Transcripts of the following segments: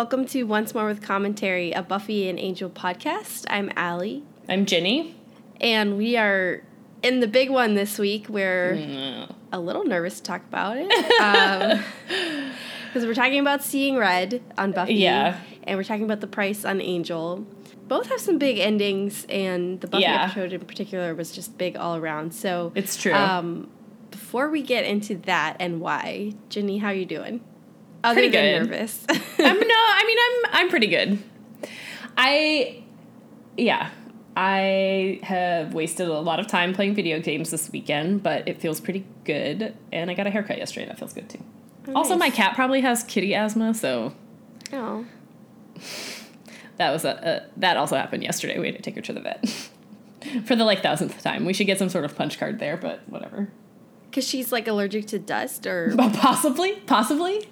Welcome to Once More with Commentary, a Buffy and Angel podcast. I'm Allie, I'm Ginny. and we are in the big one this week. We're Mm. a little nervous to talk about it. Um, because we're talking about Seeing Red on Buffy. Yeah. And we're talking about The Price on Angel. Both have some big endings, and the Buffy Yeah. episode in particular was just big all around. So It's true. Um, before we get into that and why, Jenny, how are you doing? Other Pretty good. nervous. I'm no, I mean I'm I'm pretty good. I yeah. I have wasted a lot of time playing video games this weekend, but it feels pretty good. And I got a haircut yesterday, and that feels good too. Oh, also, my cat probably has kitty asthma, so oh. that was a, a that also happened yesterday. We had to take her to the vet for the like thousandth time. We should get some sort of punch card there, but whatever. Because she's like allergic to dust, or possibly, possibly,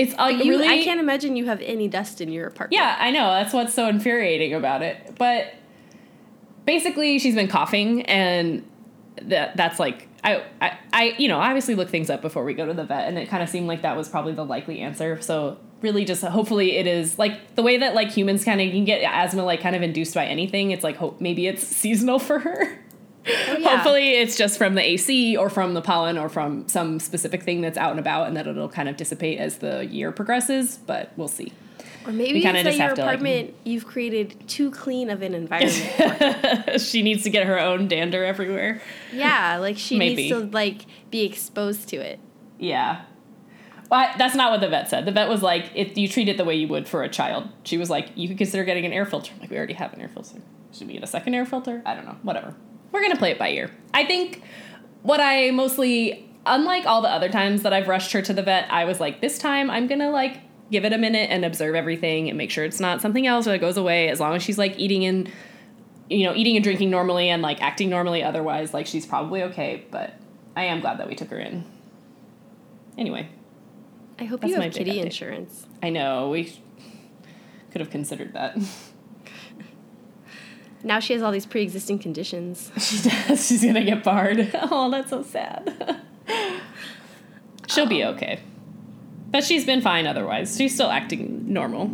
it's like you, really. I can't imagine you have any dust in your apartment. Yeah, I know. That's what's so infuriating about it. But basically, she's been coughing, and that that's like I, I I you know obviously look things up before we go to the vet, and it kind of seemed like that was probably the likely answer. So really, just hopefully it is like the way that like humans kind of can get asthma like kind of induced by anything. It's like hope maybe it's seasonal for her. Oh, yeah. Hopefully, it's just from the AC or from the pollen or from some specific thing that's out and about, and that it'll kind of dissipate as the year progresses. But we'll see. Or maybe We it's that just your have to, like- apartment you've created too clean of an environment. she needs to get her own dander everywhere. yeah, like she Maybe. needs to like be exposed to it. Yeah. Well, I- that's not what the vet said. The vet was like, if you treat it the way you would for a child. She was like, you could consider getting an air filter. Like, we already have an air filter. Should we get a second air filter? I don't know. Whatever. We're going to play it by ear. I think what I mostly, unlike all the other times that I've rushed her to the vet, I was like, this time I'm going to like give it a minute and observe everything and make sure it's not something else or that goes away as long as she's like eating and, you know, eating and drinking normally and like acting normally. Otherwise, like she's probably okay. But I am glad that we took her in. Anyway, I hope That's you my have kitty update. insurance. I know we could have considered that. Now she has all these pre-existing conditions. She does. She's gonna get barred. Oh, that's so sad. She'll be okay, but she's been fine otherwise. She's still acting normal.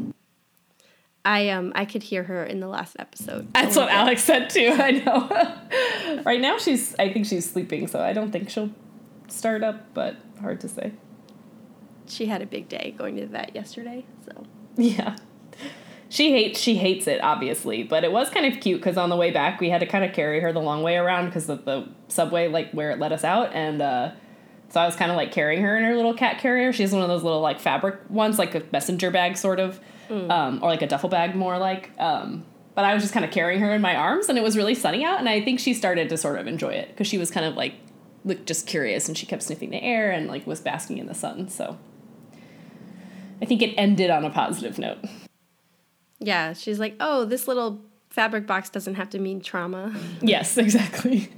I um I could hear her in the last episode. That's what bit. Alex said too. I know. right now, she's. I think she's sleeping, so I don't think she'll start up. But hard to say. She had a big day going to the vet yesterday, so Yeah. She hates she hates it obviously, but it was kind of cute because on the way back we had to kind of carry her the long way around because of the subway like where it let us out, and uh, so I was kind of like carrying her in her little cat carrier. She has one of those little like fabric ones, like a messenger bag sort of, um, or like a duffel bag more like. Um, but I was just kind of carrying her in my arms, and it was really sunny out, and I think she started to sort of enjoy it because she was kind of like looked just curious, and she kept sniffing the air and like was basking in the sun. So I think it ended on a positive note. Yeah, she's like, oh, this little fabric box doesn't have to mean trauma. Yes, exactly.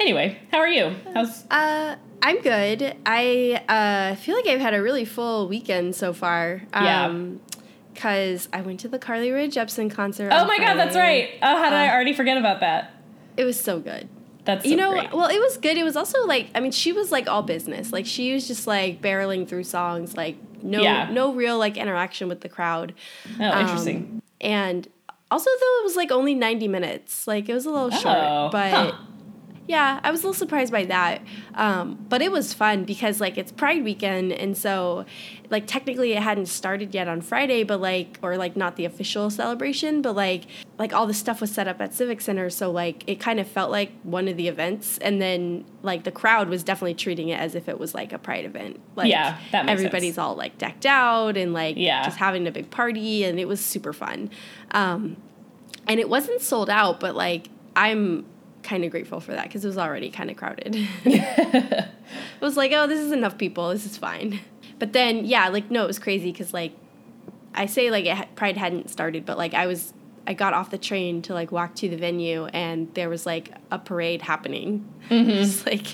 anyway, how are you? How's Uh, I'm good. I uh, feel like I've had a really full weekend so far. Yeah. Um, Cause I went to the Carly Rae Jepsen concert. Oh my god, that's right. Oh, how did I Uh, already forget about that? It was so good. That's so you know, great. well, it was good. It was also like, I mean, she was like all business. Like she was just like barreling through songs, like no, Yeah. no real like interaction with the crowd. Oh, interesting. Um, and also, though, it was like only 90 minutes. Like, it was a little Oh, short. But huh. Yeah, I was a little surprised by that. Um, but it was fun because, like, it's Pride weekend. And so, like, technically it hadn't started yet on Friday, but, like, or, like, not the official celebration, but, like, like all the stuff was set up at Civic Center. So, like, it kind of felt like one of the events. And then, like, the crowd was definitely treating it as if it was, like, a Pride event. Like, Yeah, that makes everybody's sense. all, like, decked out and, like, Yeah. just having a big party. And it was super fun. Um, and it wasn't sold out, but like I'm kind of grateful for that because it was already kind of crowded. it was like, oh, this is enough people. This is fine. But then, yeah, like no, it was crazy because like I say like it, Pride hadn't started, but like I was. I got off the train to like walk to the venue, and there was like a parade happening. Just mm-hmm. like,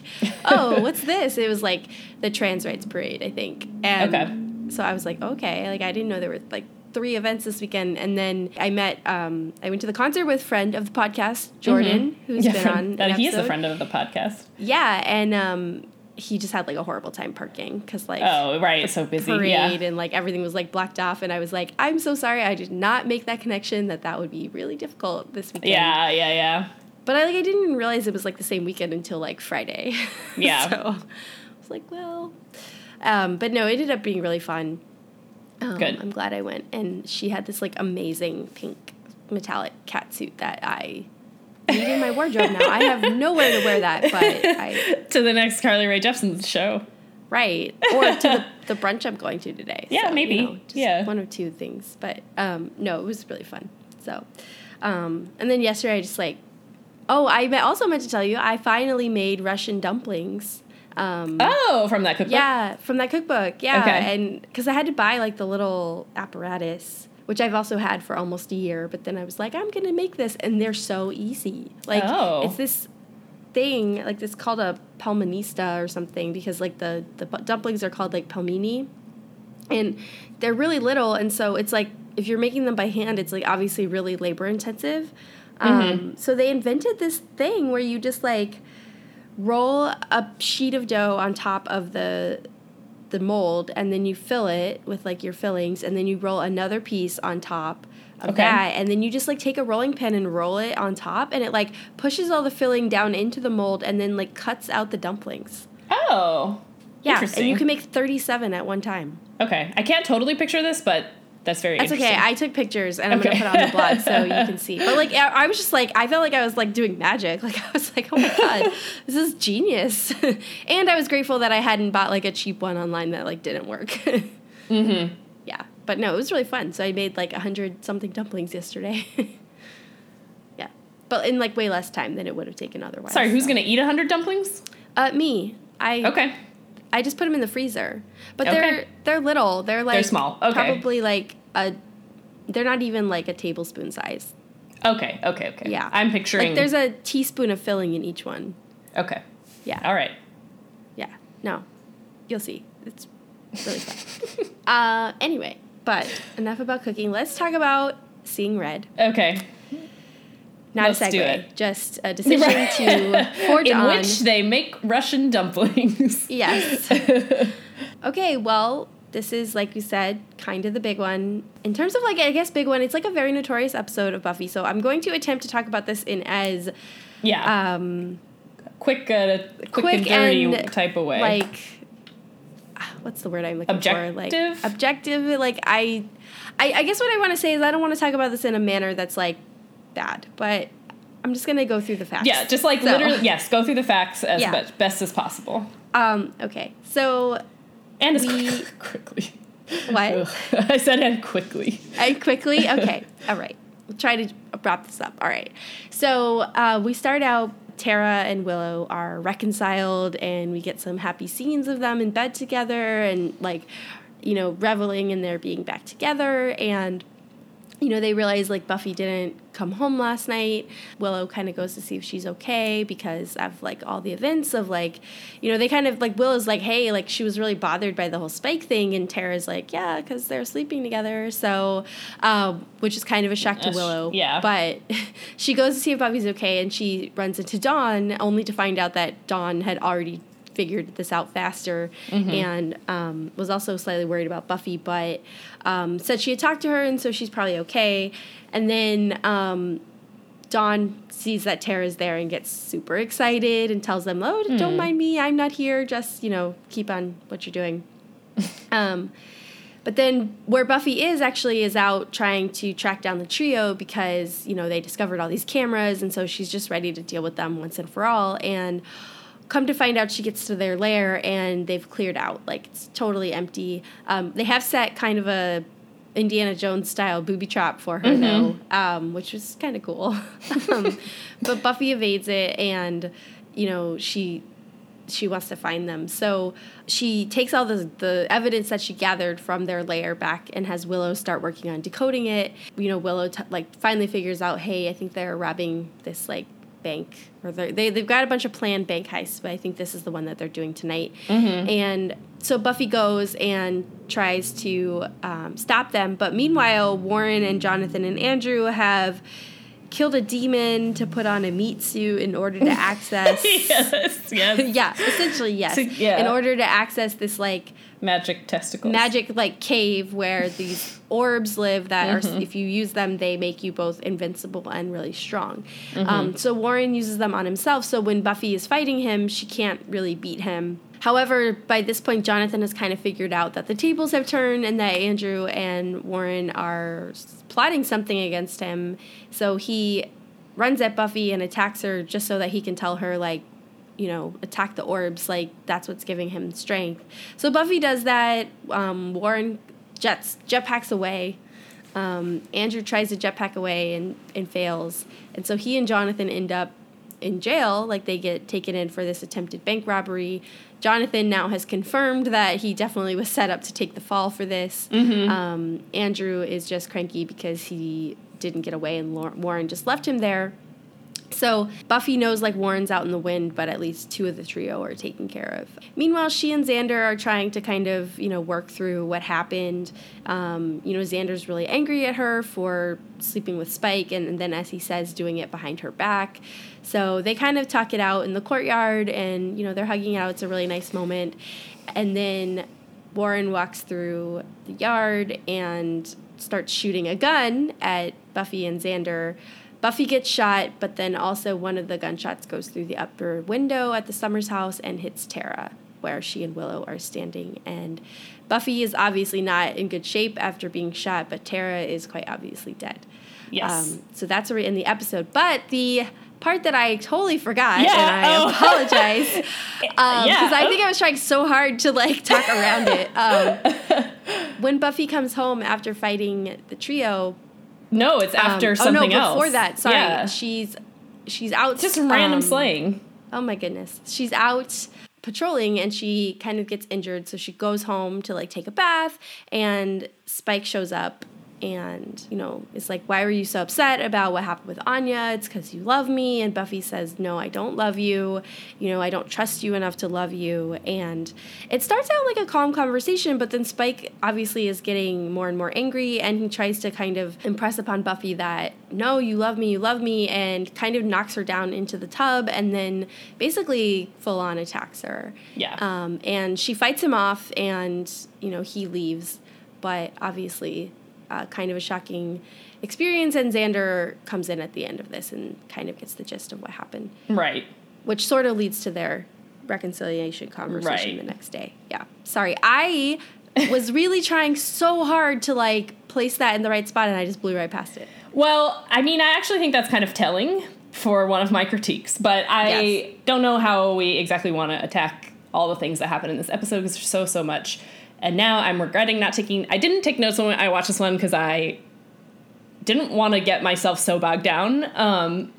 oh, what's this? It was like the trans rights parade, I think. And Okay. so I was like, okay, like I didn't know there were like three events this weekend, and then I met. Um, I went to the concert with friend of the podcast, Jordan, who's Yeah, been on. that is a friend of the podcast. Yeah, and um, he just had like a horrible time parking because like Oh, right. So busy. parade Yeah. and like everything was like blocked off and I was like I'm so sorry I did not make that connection that that would be really difficult this weekend. Yeah, yeah, yeah. But I like I didn't even realize it was like the same weekend until like Friday. Yeah. so I was like, well, um, but no, it ended up being really fun. Um, Good. I'm glad I went, and she had this like amazing pink metallic cat suit that I need in my wardrobe now. I have nowhere to wear that, but I to the next Carly Rae Jepsen show. right or to the, the brunch I'm going to today. Yeah, So, maybe. You know, Yeah. one of two things, but um, no, it was really fun. So, um, and then yesterday I just like, oh, I also meant to tell you I finally made Russian dumplings. Um, Oh, from that cookbook. yeah, from that cookbook. Yeah, Okay. and because I had to buy like the little apparatus, which I've also had for almost a year. But then I was like, I'm gonna make this, and they're so easy. Like Oh. it's this thing, like it's called a palmanista or something, because like the the dumplings are called like pelmeni, and they're really little, and so it's like if you're making them by hand, it's like obviously really labor intensive. Um, so they invented this thing where you just like roll a sheet of dough on top of the the mold and then you fill it with like your fillings and then you roll another piece on top of Okay. that and then you just like take a rolling pin and roll it on top and it like pushes all the filling down into the mold and then like cuts out the dumplings. Oh. Yeah, and you can make 37 at one time. Okay. I can't totally picture this, but that's very That's okay. I took pictures and I'm gonna put on the blog so you can see. But like, I, I was just like, I felt like I was like doing magic. Like I was like, oh my god, this is genius. and I was grateful that I hadn't bought like a cheap one online that like didn't work. mm-hmm. yeah, but no, it was really fun. So I made like a hundred something dumplings yesterday. yeah, but in like way less time than it would have taken otherwise. Sorry, who's so. gonna eat a hundred dumplings? Uh, me. I Okay. I just put them in the freezer, but Okay. they're they're little. They're like they're small. Okay. Probably like a. They're not even like a tablespoon size. Okay. Okay. Okay. Yeah. I'm picturing. Like there's a teaspoon of filling in each one. Okay. Yeah. All right. Yeah. No. You'll see. It's really fun. uh anyway, but enough about cooking. Let's talk about seeing red. Okay. Not Let's a segue. Just a decision Right. to forge on. In on. which they make Russian dumplings. Yes. Okay, well, this is like you said, kind of the big one. In terms of like I guess big one, it's like a very notorious episode of Buffy. So I'm going to attempt to talk about this in as yeah. um quick, uh, quick, quick and dirty and, type of way. like what's the word I'm looking for? Like Objective? objective. Like I, I, I guess what I want to say is I don't want to talk about this in a manner that's like bad, but I'm just gonna go through the facts. yeah, just like So, literally, yes, go through the facts as Yeah. be- best as possible. Um. Okay. So And as We- quickly. What? I said and quickly. And quickly. Okay. All right. We'll try to wrap this up. All right. So uh, we start out. Tara and Willow are reconciled, and we get some happy scenes of them in bed together, and like, you know, reveling in their being back together. And you know, they realize like Buffy didn't come home last night. Willow kind of goes to see if she's okay because of like all the events of like, you know, they kind of like Willow's like, hey, like she was really bothered by the whole Spike thing, and Tara's like, yeah, because they're sleeping together. So, um, which is kind of a shock to Uh, Willow. yeah. But she goes to see if Buffy's okay, and she runs into Dawn only to find out that Dawn had already figured this out faster and um, was also slightly worried about Buffy, but um, said she had talked to her and so she's probably okay. And then um, Dawn sees that Tara's there and gets super excited and tells them, "Oh, don't mind me. I'm not here. Just you know, keep on what you're doing." um, but then where Buffy is actually is out trying to track down the trio because, you know, they discovered all these cameras and so she's just ready to deal with them once and for all. And come to find out she gets to their lair and they've cleared out. Like it's totally empty. Um, they have set kind of a Indiana Jones style booby trap for her though, um, which was kind of cool. um, but Buffy evades it and, you know, she she wants to find them. So she takes all the the evidence that she gathered from their lair back and has Willow start working on decoding it. You know, Willow t- like finally figures out, hey, I think they're robbing this like bank or they they've got a bunch of planned bank heists, but I think this is the one that they're doing tonight. And so Buffy goes and tries to um, stop them, but meanwhile, Warren and Jonathan and Andrew have killed a demon to put on a meat suit in order to access. yes, yes. yeah, essentially yes. So, yeah. In order to access this like Magic testicles. magic like cave where these orbs live that Mm-hmm. are if you use them they make you both invincible and really strong Mm-hmm. um, so warren uses them on himself so when buffy is fighting him she can't really beat him however by this point jonathan has kind of figured out that the tables have turned and that andrew and warren are plotting something against him so he runs at buffy and attacks her just so that he can tell her like you know, attack the orbs. Like that's what's giving him strength. So Buffy does that. Um, Warren jets jetpacks away. Um, Andrew tries to jetpack away and, and fails. And so he and Jonathan end up in jail. Like they get taken in for this attempted bank robbery. Jonathan now has confirmed that he definitely was set up to take the fall for this. Um, Andrew is just cranky because he didn't get away and Warren just left him there. So Buffy knows like Warren's out in the wind, but at least two of the trio are taken care of. Meanwhile, she and Xander are trying to kind of you know work through what happened. Um, you know, Xander's really angry at her for sleeping with Spike, and, and then as he says, doing it behind her back. So they kind of talk it out in the courtyard, and you know they're hugging out. It's a really nice moment, and then Warren walks through the yard and starts shooting a gun at Buffy and Xander. Buffy gets shot, but then also one of the gunshots goes through the upper window at the Summers house and hits Tara, where she and Willow are standing. And Buffy is obviously not in good shape after being shot, but Tara is quite obviously dead. Yes. Um, so that's already in the episode. But the part that I totally forgot, Yeah, and I oh. apologize, because Yeah. I think I was trying so hard to like talk around it. Um, when Buffy comes home after fighting the trio, no, it's after um, something oh no, else. before that, sorry, Yeah. she's she's out. Just random um, slaying. Oh my goodness. She's out patrolling and she kind of gets injured. So she goes home to like take a bath and Spike shows up and, you know, it's like, why were you so upset about what happened with Anya? It's because you love me. And Buffy says, no, I don't love you. You know, I don't trust you enough to love you. And it starts out like a calm conversation, but then Spike obviously is getting more and more angry and he tries to kind of impress upon Buffy that, no, you love me, you love me, and kind of knocks her down into the tub and then basically full on attacks her. Yeah. Um, and she fights him off and, you know, he leaves. But obviously, uh, kind of a shocking experience. And Xander comes in at the end of this and kind of gets the gist of what happened, right. which sort of leads to their reconciliation conversation Right. the next day. Yeah. Sorry. I was really trying so hard to like place that in the right spot and I just blew right past it. Well, I mean, I actually think that's kind of telling for one of my critiques, but I Yes. don't know how we exactly want to attack all the things that happen in this episode because there's so, so much. And now I'm regretting not taking. I didn't take notes when I watched this one because I didn't want to get myself so bogged down. Um,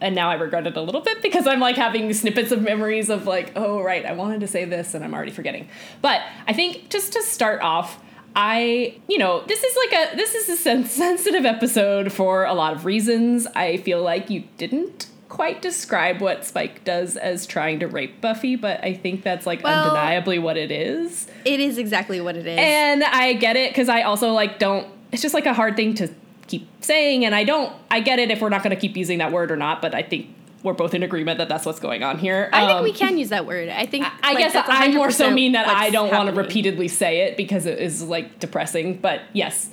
and now I regret it a little bit because I'm like having snippets of memories of like, oh right, I wanted to say this and I'm already forgetting. But I think just to start off, I, you know, this is like a this is a sensitive episode for a lot of reasons. I feel like you didn't quite describe what Spike does as trying to rape Buffy, but I think that's like Well- undeniably what it is. It is exactly what it is. And I get it because I also like don't. It's just like a hard thing to keep saying, and I don't. I get it if we're not going to keep using that word or not, but I think we're both in agreement that that's what's going on here. I think Um, we can use that word. I think. I like, guess I more so mean that I don't want to repeatedly say it because it is like depressing. But yes,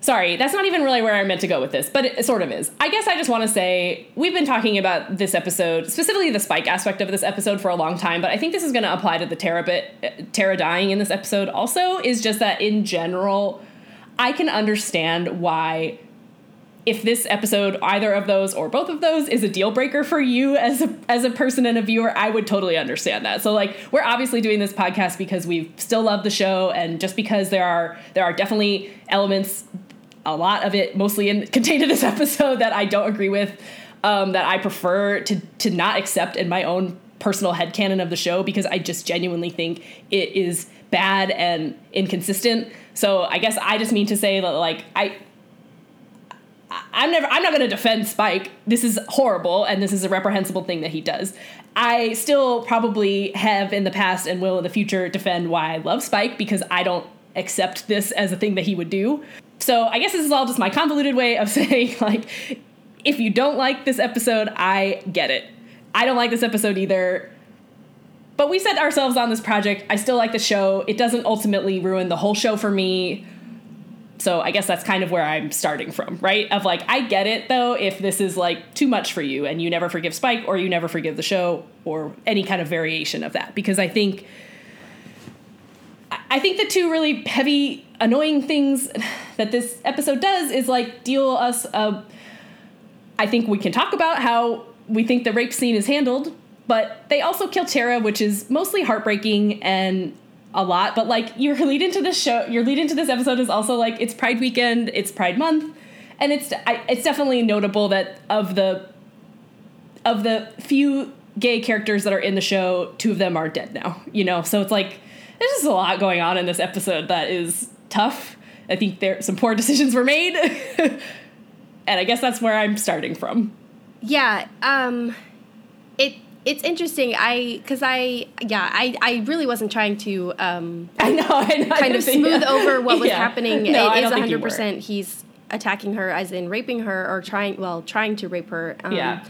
sorry, that's not even really where I meant to go with this, but it sort of is. I guess I just want to say we've been talking about this episode, specifically the Spike aspect of this episode, for a long time. But I think this is going to apply to the Tara bit. uh, Tara dying in this episode also is just that in general, I can understand why if this episode, either of those or both of those, is a deal breaker for you as a as a person and a viewer, I would totally understand that. So like we're obviously doing this podcast because we still love the show, and just because there are there are definitely elements, a lot of it mostly in contained in this episode that I don't agree with, um, that I prefer to to not accept in my own personal headcanon of the show because I just genuinely think it is bad and inconsistent. So I guess I just mean to say that like I I'm never I'm not going to defend Spike. This is horrible and this is a reprehensible thing that he does. I still probably have in the past and will in the future defend why I love Spike because I don't accept this as a thing that he would do. So I guess this is all just my convoluted way of saying like if you don't like this episode, I get it. I don't like this episode either. But we set ourselves on this project. I still like the show. It doesn't ultimately ruin the whole show for me. So I guess that's kind of where I'm starting from, right? Of like, I get it though, if this is like too much for you and you never forgive Spike or you never forgive the show or any kind of variation of that. Because I think I think the two really heavy, annoying things that this episode does is like deal us a. I think we can talk about how we think the rape scene is handled, but they also kill Tara, which is mostly heartbreaking and a lot. But like your lead into this show, your lead into this episode is also like it's Pride weekend, it's Pride month, and it's I, it's definitely notable that of the of the few gay characters that are in the show, two of them are dead now. You know, so it's like there's just a lot going on in this episode that is tough. I think there some poor decisions were made. and I guess that's where I'm starting from. Yeah, um it it's interesting. I cuz I yeah, I I really wasn't trying to um I know, I know kind of smooth yeah. over what was Yeah. happening. No, I it is don't think you 100% were. he's attacking her as in raping her or trying well, trying to rape her. Um, Yeah.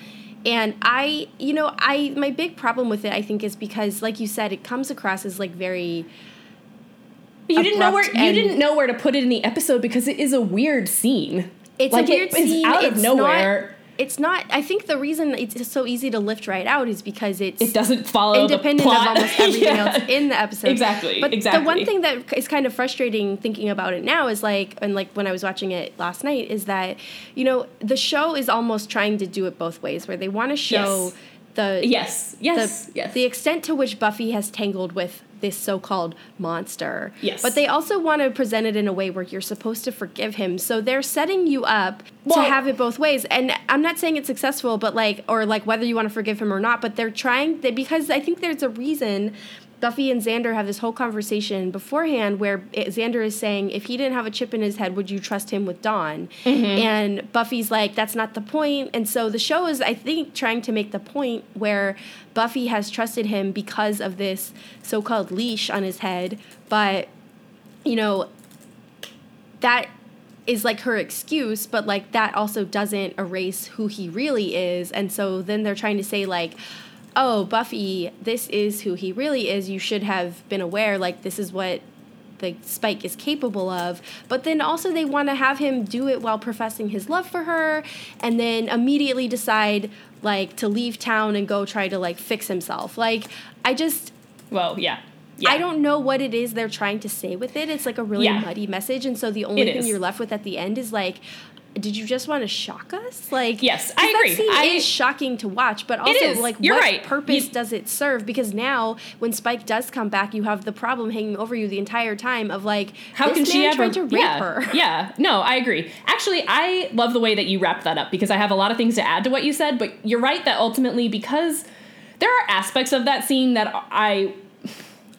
And I, you know, I my big problem with it I think is because like you said it comes across as like very You didn't know where you didn't know where to put it in the episode because it is a weird scene. It's like a weird it, it's scene. out of It's nowhere. Not, it's not. I think the reason it's so easy to lift right out is because it's it doesn't follow independent the plot. of almost everything Yeah. else in the episode. Exactly, But the one thing that is kind of frustrating thinking about it now is like, and like when I was watching it last night, is that you know the show is almost trying to do it both ways, where they want to show Yes. the Yes, yes, the, yes. the extent to which Buffy has tangled with this so-called monster. Yes. But they also want to present it in a way where you're supposed to forgive him. So they're setting you up Well- to have it both ways. And I'm not saying it's successful, but like or like whether you want to forgive him or not, but they're trying they, because I think there's a reason Buffy and Xander have this whole conversation beforehand where Xander is saying, if he didn't have a chip in his head, would you trust him with Dawn? Mm-hmm. And Buffy's like, that's not the point. And so the show is, I think, trying to make the point where Buffy has trusted him because of this so called leash on his head. But, you know, that is like her excuse, but like that also doesn't erase who he really is. And so then they're trying to say, like, oh, Buffy, this is who he really is. You should have been aware, like, this is what the Spike is capable of. But then also they want to have him do it while professing his love for her and then immediately decide, like, to leave town and go try to, like, fix himself. Like, I just. Well, yeah. yeah. I don't know what it is they're trying to say with it. It's like a really Yeah. muddy message, and so the only It thing is. you're left with at the end is like, did you just want to shock us? Like, yes, I agree. That scene I- is shocking to watch, but also like, You're what right. purpose You- does it serve? Because now, when Spike does come back, you have the problem hanging over you the entire time of like, How can she ever? to rape yeah, her? yeah. No, I agree. Actually, I love the way that you wrap that up because I have a lot of things to add to what you said. But you're right that ultimately, because there are aspects of that scene that I.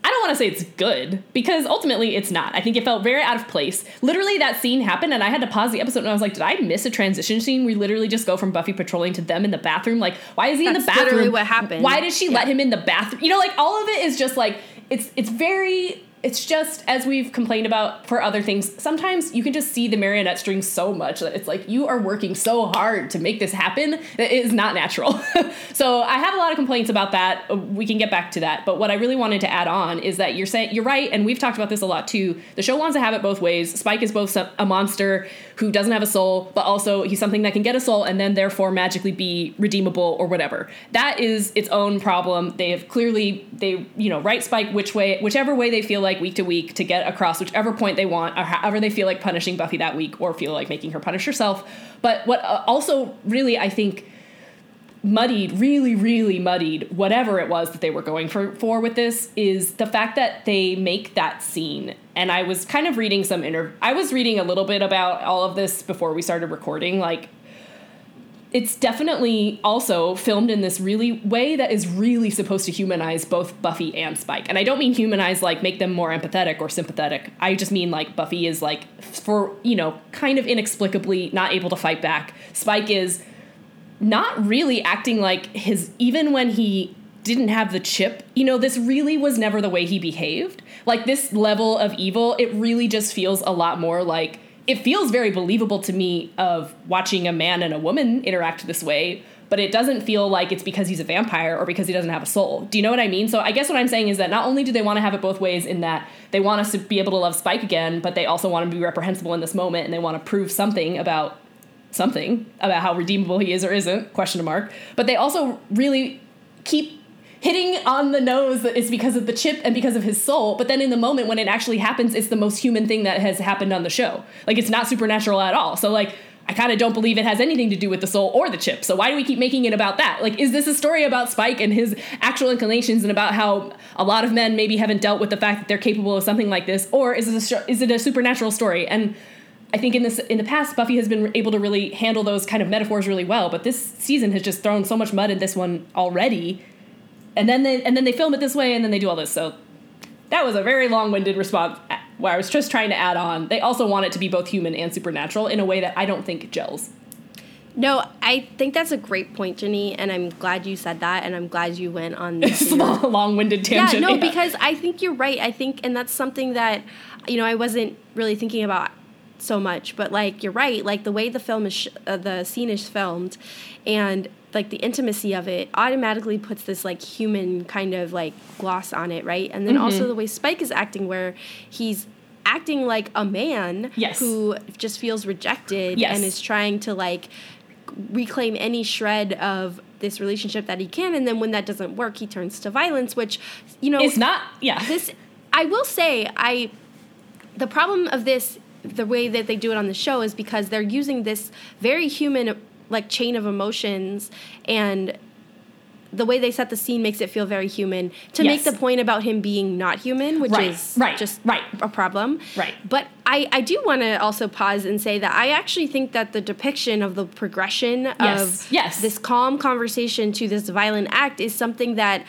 I don't want to say it's good because ultimately it's not. I think it felt very out of place. Literally, that scene happened, and I had to pause the episode, and I was like, "Did I miss a transition scene? We literally just go from Buffy patrolling to them in the bathroom. Like, why is he in the bathroom? literally what happened. Why did she let him in the bathroom? You know, like all of it is just like it's it's very it's just as we've complained about for other things. Sometimes you can just see the marionette strings so much that it's like you are working so hard to make this happen that it is not natural. so I have a lot of complaints about that. We can get back to that. But what I really wanted to add on is that you're saying you're right, and we've talked about this a lot too. The show wants to have it both ways. Spike is both a monster who doesn't have a soul, but also he's something that can get a soul and then therefore magically be redeemable or whatever. That is its own problem. They have clearly they you know write Spike which way whichever way they feel like week to week to get across whichever point they want or however they feel like punishing Buffy that week or feel like making her punish herself. But what uh, also really I think muddied, really, really muddied whatever it was that they were going for, for with this is the fact that they make that scene. And I was kind of reading some inter I was reading a little bit about all of this before we started recording. Like it's definitely also filmed in this really way that is really supposed to humanize both Buffy and Spike. And I don't mean humanize like make them more empathetic or sympathetic. I just mean like Buffy is like for, you know, kind of inexplicably not able to fight back. Spike is not really acting like his even when he didn't have the chip you know this really was never the way he behaved like this level of evil it really just feels a lot more like it feels very believable to me of watching a man and a woman interact this way but it doesn't feel like it's because he's a vampire or because he doesn't have a soul. Do you know what I mean? So I guess what I'm saying is that not only do they want to have it both ways in that they want us to be able to love Spike again, but they also want to be reprehensible in this moment and they want to prove something about something about how redeemable he is or isn't, question mark. But they also really keep hitting on the nose that it's because of the chip and because of his soul. But then in the moment when it actually happens, it's the most human thing that has happened on the show. Like it's not supernatural at all. So like I kind of don't believe it has anything to do with the soul or the chip. So why do we keep making it about that? Like, is this a story about Spike and his actual inclinations and about how a lot of men maybe haven't dealt with the fact that they're capable of something like this, or is it a, is it a supernatural story? And I think in this in the past, Buffy has been able to really handle those kind of metaphors really well. But this season has just thrown so much mud in this one already, and then they and then they film it this way, and then they do all this. So that was a very long-winded response where I was just trying to add on. They also want it to be both human and supernatural in a way that I don't think gels. No, I think that's a great point, Jenny, and I'm glad you said that, and I'm glad you went on this long-winded tangent. Yeah, no, yeah. because I think you're right. I think, and that's something that, you know, I wasn't really thinking about so much, but like you're right. Like the way the film is, sh- uh, the scene is filmed, and like the intimacy of it automatically puts this like human kind of like gloss on it, right? And then mm-hmm. also the way Spike is acting, where he's acting like a man yes. who just feels rejected yes. and is trying to like reclaim any shred of this relationship that he can and then when that doesn't work he turns to violence which you know it's not yeah this i will say i the problem of this the way that they do it on the show is because they're using this very human like chain of emotions and the way they set the scene makes it feel very human to yes. make the point about him being not human, which right. is right. just right. a problem. Right. But I, I do want to also pause and say that I actually think that the depiction of the progression yes. of yes. this calm conversation to this violent act is something that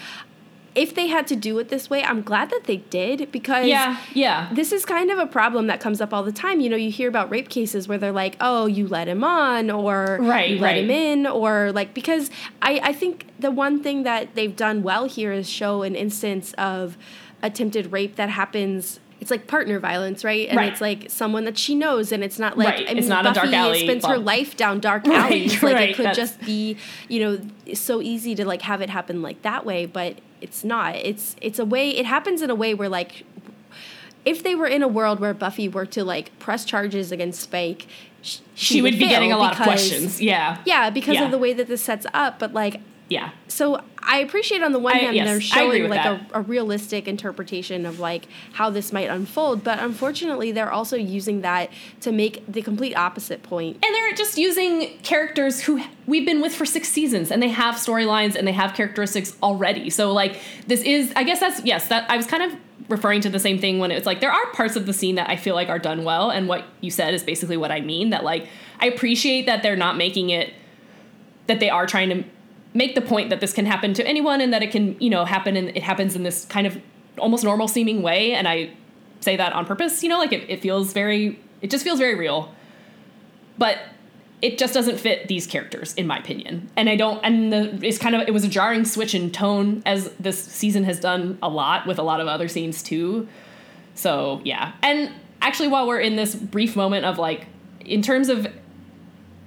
if they had to do it this way, I'm glad that they did because yeah, yeah. This is kind of a problem that comes up all the time. You know, you hear about rape cases where they're like, "Oh, you let him on," or right, "You let him in," or like because I I think the one thing that they've done well here is show an instance of attempted rape that happens it's like partner violence, right? And right. it's like someone that she knows, and it's not like right. I mean, it's not Buffy a dark alley. spends well, her life down dark right, alleys. Like right, it could that's... just be, you know, so easy to like have it happen like that way, but it's not. It's it's a way. It happens in a way where like, if they were in a world where Buffy were to like press charges against Spike, she, she would, would be getting a lot of questions. Yeah. Yeah, because yeah. of the way that this sets up. But like, yeah. So I appreciate on the one I, hand yes, they're showing like a, a, realistic interpretation of like how this might unfold, but unfortunately they're also using that to make the complete opposite point. And they're just using characters who we've been with for six seasons and they have storylines and they have characteristics already. So like this is I guess that's yes, that I was kind of referring to the same thing when it's like there are parts of the scene that I feel like are done well and what you said is basically what I mean that like I appreciate that they're not making it that they are trying to make the point that this can happen to anyone and that it can you know happen and it happens in this kind of almost normal seeming way. And i say that on purpose you know like it, it feels very it just feels very real. But it just doesn't fit these characters in my opinion. And i don't and the it's kind of it was a jarring switch in tone as this season has done a lot with a lot of other scenes too. So yeah. And actually while we're in this brief moment of like in terms of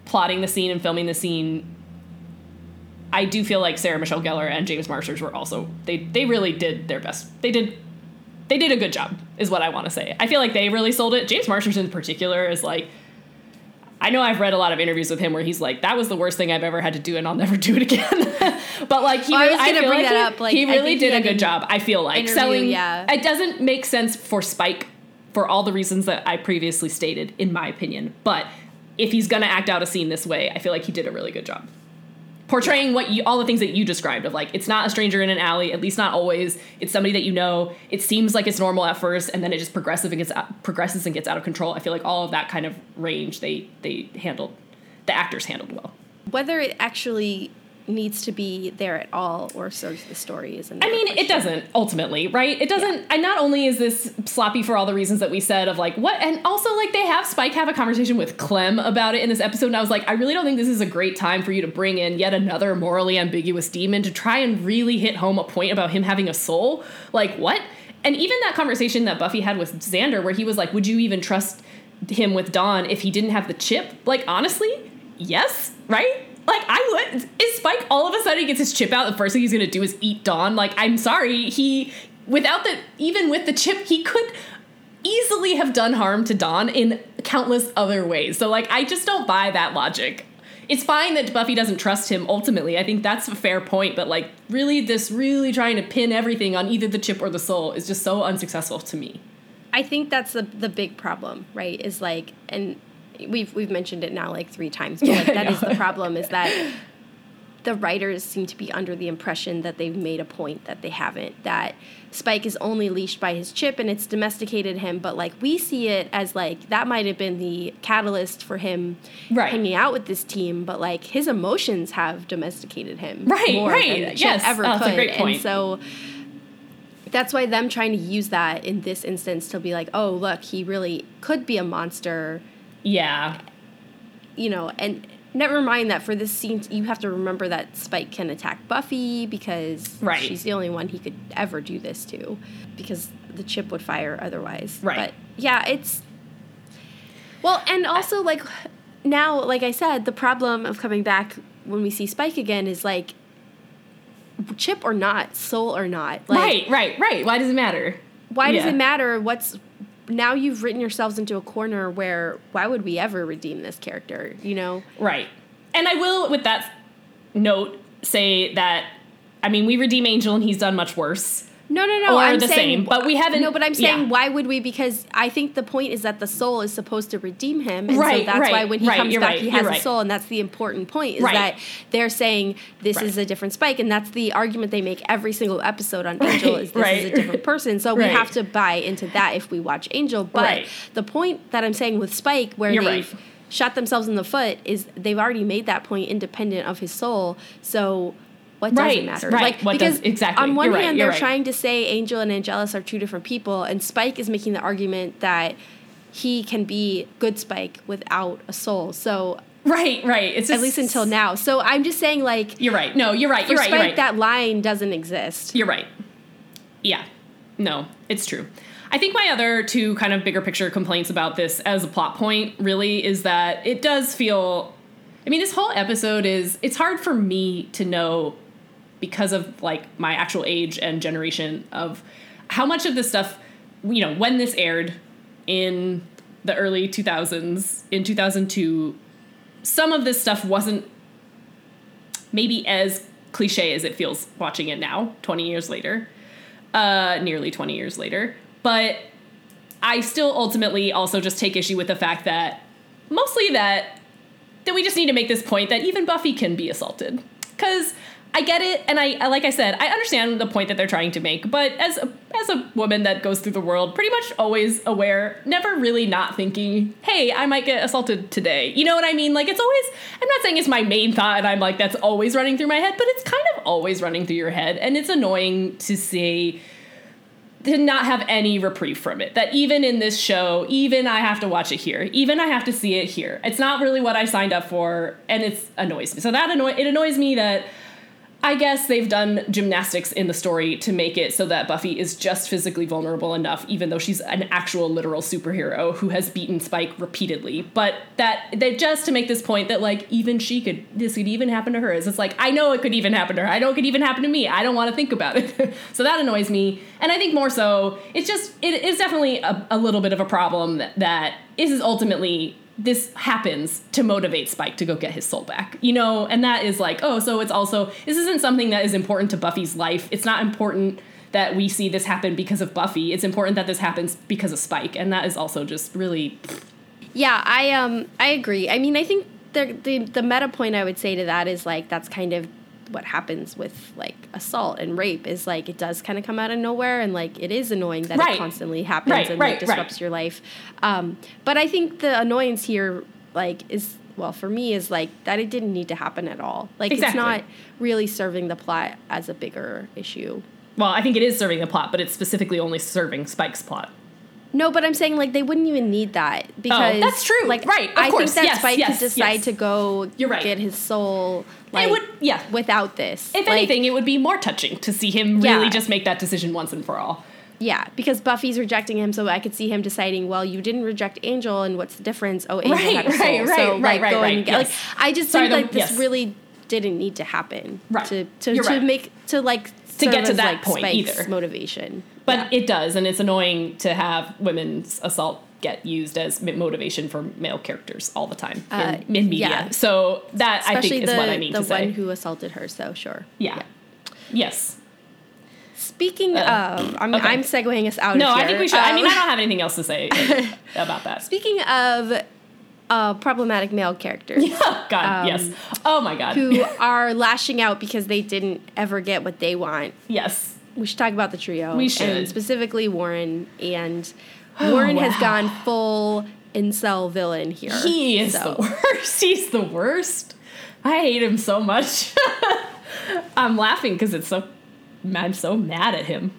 plotting the scene and filming the scene I do feel like Sarah Michelle Gellar and James Marsters were also they they really did their best. They did they did a good job, is what I want to say. I feel like they really sold it. James Marsters in particular is like I know I've read a lot of interviews with him where he's like, "That was the worst thing I've ever had to do, and I'll never do it again." but like he, well, really, I, I feel like, he, up, like, he really did he a good job. I feel like selling. Yeah. It doesn't make sense for Spike for all the reasons that I previously stated, in my opinion. But if he's gonna act out a scene this way, I feel like he did a really good job portraying what you all the things that you described of like it's not a stranger in an alley at least not always. It's somebody that you know. It seems like it's normal at first and then it just progressive and gets progresses and gets out of control. I feel like all of that kind of range they they handled the actors handled well. Whether it actually needs to be there at all or serves the story isn't. I mean, it doesn't ultimately, right? It doesn't. Yeah. And not only is this sloppy for all the reasons that we said of like what, and also like they have Spike have a conversation with Clem about it in this episode, and I was like, I really don't think this is a great time for you to bring in yet another morally ambiguous demon to try and really hit home a point about him having a soul. Like what? And even that conversation that Buffy had with Xander, where he was like, "Would you even trust?" him with Dawn if he didn't have the chip. Like honestly, yes, right? Like I would. Is Spike all of a sudden he gets his chip out? The first thing he's gonna do is eat Dawn. Like I'm sorry, he without the even with the chip he could easily have done harm to Dawn in countless other ways. So like I just don't buy that logic. It's fine that Buffy doesn't trust him ultimately. I think that's a fair point, but like really this really trying to pin everything on either the chip or the soul is just so unsuccessful to me. I think that's the the big problem, right? Is like and we've we've mentioned it now like three times, but like that is the problem is that the writers seem to be under the impression that they've made a point that they haven't. That Spike is only leashed by his chip and it's domesticated him, but like we see it as like that might have been the catalyst for him Right. hanging out with this team, but like his emotions have domesticated him Right, more right. than the Yes, ever a could. And so that's why them trying to use that in this instance to be like, oh look, he really could be a monster Yeah. you know, and never mind that for this scene, you have to remember that Spike can attack Buffy because Right. she's the only one he could ever do this to because the chip would fire otherwise. Right. But yeah, it's. Well, and also, like, now, like I said, the problem of coming back when we see Spike again is like, chip or not, soul or not. Like, right, right, right. Why does it matter? why does it matter what's now you've written yourselves into a corner where why would we ever redeem this character you know Right. And I will, with that note, say that, I mean, we redeem Angel and he's done much worse. No no no Or i'm the saying same, but we haven't- no but i'm saying yeah. why would we because i think the point is that the soul is supposed to redeem him and so Right, that's right, why when he right, comes back right, he has a soul and that's the important point is that they're saying this is a different spike and that's the argument they make every single episode on angel is this is a different person. So we have to buy into that if we watch angel but the point that i'm saying with spike where You're they've shot themselves in the foot is they've already made that point independent of his soul. So what does Right, it matter? right. Like What because does- exactly. on one You're right, hand you're they're right. trying to say Angel and Angelus are two different people, and Spike is making the argument that he can be good Spike without a soul. So Right, right. It's just, at least until now. So I'm just saying like You're right. No, you're right. for You're right. Spike You're right. that line doesn't exist. You're right. Yeah. No, it's true. I think my other two kind of bigger picture complaints about this as a plot point really is that it does feel I mean this whole episode is it's hard for me to know because of like my actual age and generation of how much of this stuff you know when this aired in the early 2000s in 2002 some of this stuff wasn't maybe as cliche as it feels watching it now 20 years later uh, nearly 20 years later. But I still ultimately also just take issue with the fact that mostly that that we just need to make this point that even Buffy can be assaulted. Cuz I get it and I like I said, I understand the point that they're trying to make, but as a, as a woman that goes through the world pretty much always aware, never really not thinking, "Hey, I might get assaulted today." You know what I mean? Like it's always I'm not saying it's my main thought and I'm like that's always running through my head, but it's kind of always running through your head and it's annoying to see to not have any reprieve from it. That even in this show, even I have to watch it here, even I have to see it here. It's not really what I signed up for, and it annoys me. So that annoy it annoys me that I guess they've done gymnastics in the story to make it so that Buffy is just physically vulnerable enough, even though she's an actual literal superhero who has beaten Spike repeatedly. But that that just to make this point that like even she could this could even happen to her. Is it's like I know it could even happen to her. I know it could even happen to me. I don't want to think about it. so that annoys me. And I think more so, it's just it is definitely a, a little bit of a problem that, that this is ultimately this happens to motivate Spike to go get his soul back. You know, and that is like, oh, so it's also this isn't something that is important to Buffy's life. It's not important that we see this happen because of Buffy. It's important that this happens because of Spike, and that is also just really Yeah, I um I agree. I mean, I think the the the meta point I would say to that is like that's kind of what happens with like assault and rape is like it does kind of come out of nowhere and like it is annoying that Right. it constantly happens Right, and right, like, disrupts your life. Um, but I think the annoyance here like is well for me is like that it didn't need to happen at all. Like Exactly. it's not really serving the plot as a bigger issue. well, I think it is serving the plot, but it's specifically only serving Spike's plot. No, but I'm saying like they wouldn't even need that because Oh, that's true. Like Right, of I course. think that Yes, Spike yes, could decide yes. to go You're right. get his soul like would- yeah. without this. If Like, anything, it would be more touching to see him Yeah. really just make that decision once and for all. Yeah, because Buffy's rejecting him, so I could see him deciding, well, you didn't reject Angel, and what's the difference? Oh, Angel Right, had a soul, right, right, so right, like right, go right, and get, yes. like I just Sorry, think like this yes. really didn't need to happen, Right. To to, You're to right. make to like To get to as, that like, point Spike's either. motivation, But Yeah. it does, and it's annoying to have women's assault get used as motivation for male characters all the time Uh, in, in media. yeah. So that I especially think the is what I mean to say. The one who assaulted her. So sure, yeah. Yes. Speaking Uh, of, I'm, okay. I'm segueing us out. No, I think we should. I mean, Um, I don't have anything else to say about that. Speaking of uh, problematic male characters God, yes. Oh my God. Um, who are lashing out because they didn't ever get what they want, yes. we should talk about the trio. We should. And specifically Warren. And Warren has wow. gone full incel villain here. He is So- the worst. He's the worst. I hate him so much. I'm laughing because it's so. I'm so mad at him.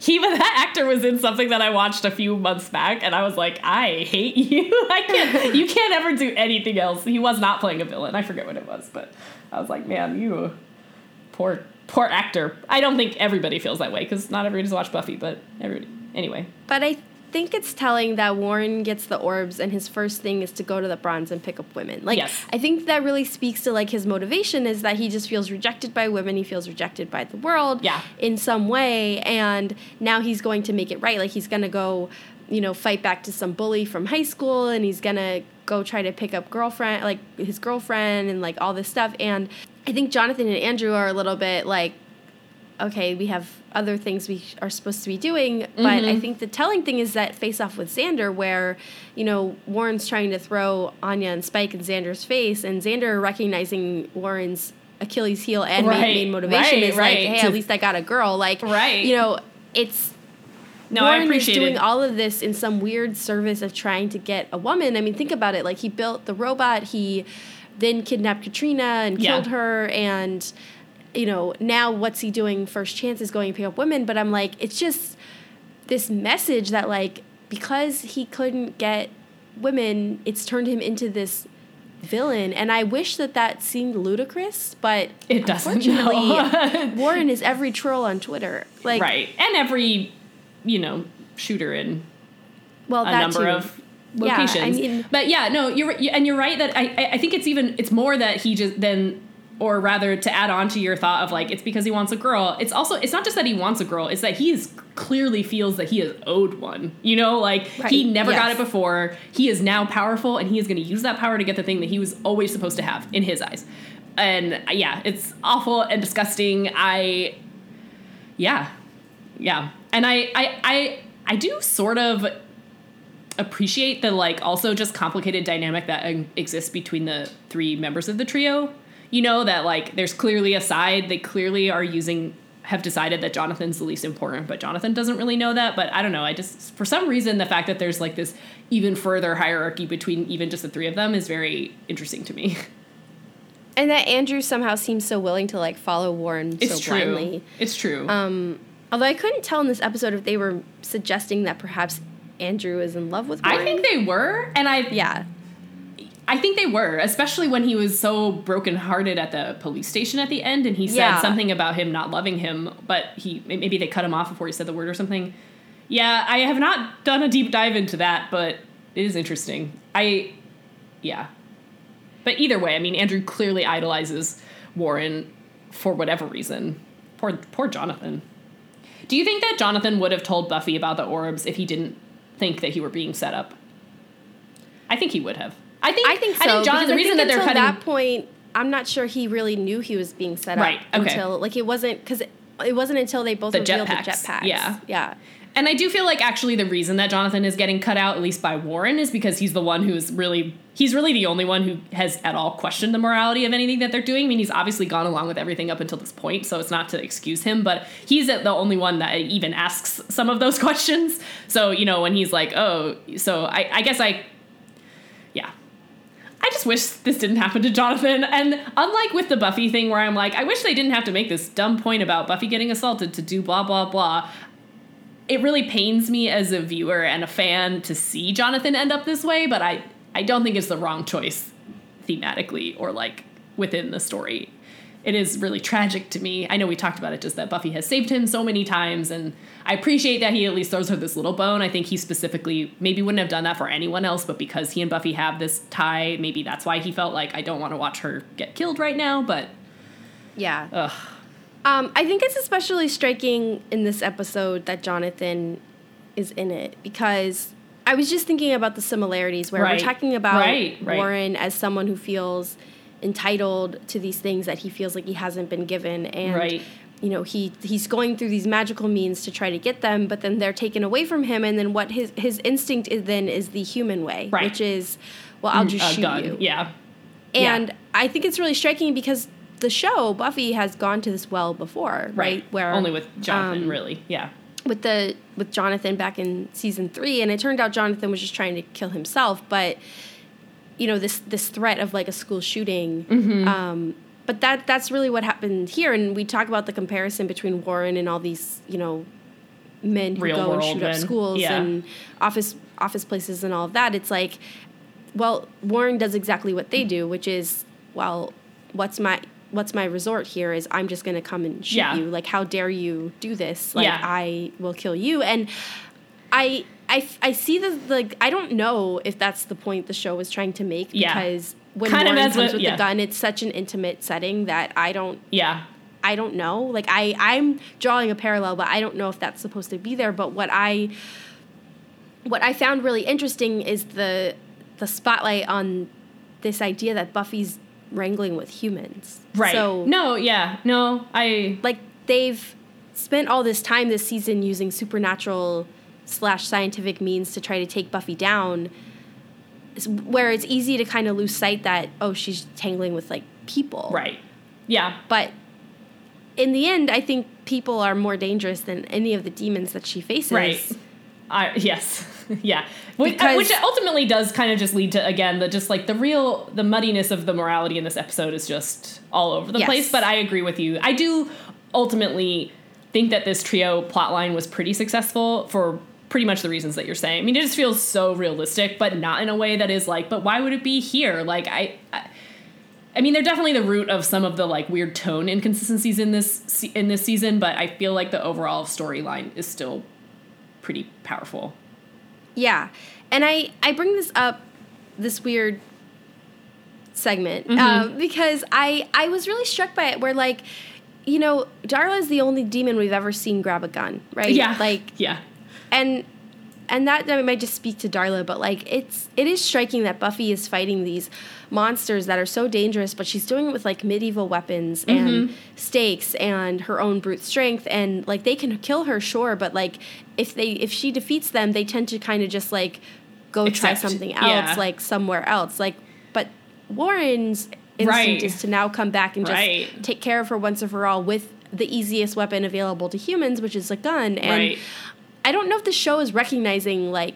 He, that actor was in something that I watched a few months back, and I was like, I hate you. I can't. You can't ever do anything else. He was not playing a villain. I forget what it was, but I was like, man, you poor, poor actor. I don't think everybody feels that way because not everybody's watched Buffy, but everybody. Anyway, But I think it's telling that Warren gets the orbs and his first thing is to go to the bronze and pick up women. Like Yes. I think that really speaks to like his motivation is that he just feels rejected by women, he feels rejected by the world Yeah. in some way and now he's going to make it right. Like he's going to go, you know, fight back to some bully from high school and he's going to go try to pick up girlfriend like his girlfriend and like all this stuff and I think Jonathan and Andrew are a little bit like okay, we have other things we are supposed to be doing. But Mm-hmm. I think the telling thing is that face off with Xander, where, you know, Warren's trying to throw Anya and Spike in Xander's face, and Xander recognizing Warren's Achilles heel and main- main motivation right, is right. like, hey, To- at least I got a girl. Like, Right. you know, it's. no, Warren I appreciate is doing it. all of this in some weird service of trying to get a woman. I mean, think about it. Like he built the robot. He then kidnapped Katrina and Yeah. killed her. And you know, now what's he doing? First chance is going to pick up women. But I'm like, it's just this message that like because he couldn't get women, it's turned him into this villain. And I wish that that seemed ludicrous, but It doesn't, Unfortunately. Warren is every troll on Twitter. Like, right, and every you know shooter in well, a that number too. of Yeah, I locations. mean- but yeah, no, you're and you're right that I I- I think it's even it's more that he just then or rather to add on to your thought of like it's because he wants a girl. It's also it's not just that he wants a girl. It's that he is clearly feels that he is owed one. You know, like he Right, never got it before. He is now powerful and he is going to use that power to get the thing that he was always supposed to have in his eyes. And uh, yeah, it's awful and disgusting. I yeah. Yeah. And I I I I do sort of appreciate the like also just complicated dynamic that um, exists between the three members of the trio. You know that like there's clearly a side they clearly are using have decided that Jonathan's the least important, but Jonathan doesn't really know that. But I don't know. I just for some reason the fact that there's like this even further hierarchy between even just the three of them is very interesting to me. And that Andrew somehow seems so willing to like follow Warren It's so true. blindly. It's true. Um, although I couldn't tell in this episode if they were suggesting that perhaps Andrew is in love with Warren. I think they were, and I yeah. I think they were, especially when he was so brokenhearted at the police station at the end, and he said Yeah. something about him not loving him, but he maybe they cut him off before he said the word or something. Yeah, I have not done a deep dive into that, but it is interesting. I, yeah, but either way, I mean, Andrew clearly idolizes Warren for whatever reason. Poor, poor Jonathan. Do you think that Jonathan would have told Buffy about the orbs if he didn't think that he were being set up? I think he would have. I think. I think so. I think John. The reason that they're cutting. that point, I'm not sure he really knew he was being set up okay. until like it wasn't because it, it wasn't until they both The revealed jetpacks, the jetpacks. yeah. yeah. And I do feel like actually the reason that Jonathan is getting cut out, at least by Warren, is because he's the one who's really he's really the only one who has at all questioned the morality of anything that they're doing. I mean, he's obviously gone along with everything up until this point, so it's not to excuse him, but he's the only one that even asks some of those questions. So you know when he's like, oh, so I, I guess I. I just wish this didn't happen to Jonathan. And unlike with the Buffy thing, where I'm like, I wish they didn't have to make this dumb point about Buffy getting assaulted to do blah, blah, blah. It really pains me as a viewer and a fan to see Jonathan end up this way, but I, I don't think it's the wrong choice thematically or like within the story. It is really tragic to me. I know we talked about it, just that Buffy has saved him so many times, and I appreciate that he at least throws her this little bone. I think he specifically maybe wouldn't have done that for anyone else, but because he and Buffy have this tie, maybe that's why he felt like I don't want to watch her get killed right now. But Yeah. ugh, Um, I think it's especially striking in this episode that Jonathan is in it because I was just thinking about the similarities where Right. we're talking about Right, right. Warren as someone who feels entitled to these things that he feels like he hasn't been given and Right. you know he he's going through these magical means to try to get them but then they're taken away from him and then what his his instinct is then is the human way Right. which is well I'll just a shoot gun. you Yeah. Yeah. and I think it's really striking because the show Buffy has gone to this well before, right? Where only with Jonathan, um, really. Yeah. with the with Jonathan back in season three, and it turned out Jonathan was just trying to kill himself, but you know this this threat of like a school shooting. Mm-hmm. Um, but that that's really what happened here, and we talk about the comparison between Warren and all these you know men who Real go and shoot up schools Yeah. and office office places and all of that. It's like, well, Warren does exactly what they do, which is, well, what's my what's my resort here is I'm just going to come and shoot Yeah. you. Like, how dare you do this? Like, Yeah. I will kill you. And I, I, I see the like. I don't know if that's the point the show was trying to make Yeah. because when Kind Warren comes with- with yeah. the gun, it's such an intimate setting that I don't Yeah. I don't know. Like I I'm drawing a parallel, but I don't know if that's supposed to be there. But what I what I found really interesting is the the spotlight on this idea that Buffy's wrangling with humans. Right. So no, yeah. No, I like they've spent all this time this season using supernatural slash scientific means to try to take Buffy down. Where it's easy to kind of lose sight that oh she's tangling with like people. right. Yeah. But in the end, I think people are more dangerous than any of the demons that she faces. Right. I yes. yeah. Which, uh, which ultimately does kind of just lead to again the just like the real the muddiness of the morality in this episode is just all over the Yes. place, but I agree with you. I do ultimately think that this trio plotline was pretty successful for pretty much the reasons that you're saying. I mean, it just feels so realistic, but not in a way that is like, but why would it be here? Like I, I I mean, they're definitely the root of some of the like weird tone inconsistencies in this in this season, but I feel like the overall storyline is still pretty powerful. Yeah. And I, I bring this up, this weird segment, Mm-hmm. um, because I, I was really struck by it where, like, you know, Darla is the only demon we've ever seen grab a gun, right? Yeah, Like, yeah, and and that, that might just speak to Darla, but like it's it is striking that Buffy is fighting these monsters that are so dangerous, but she's doing it with like medieval weapons and mm-hmm. stakes and her own brute strength, and like they can kill her, sure, but like if they if she defeats them, they tend to kind of just like go try something else, yeah. like somewhere else, like but Warren's instinct Right. is to now come back and just Right. take care of her once and for all with the easiest weapon available to humans, which is a gun, and. right. I don't know if the show is recognizing like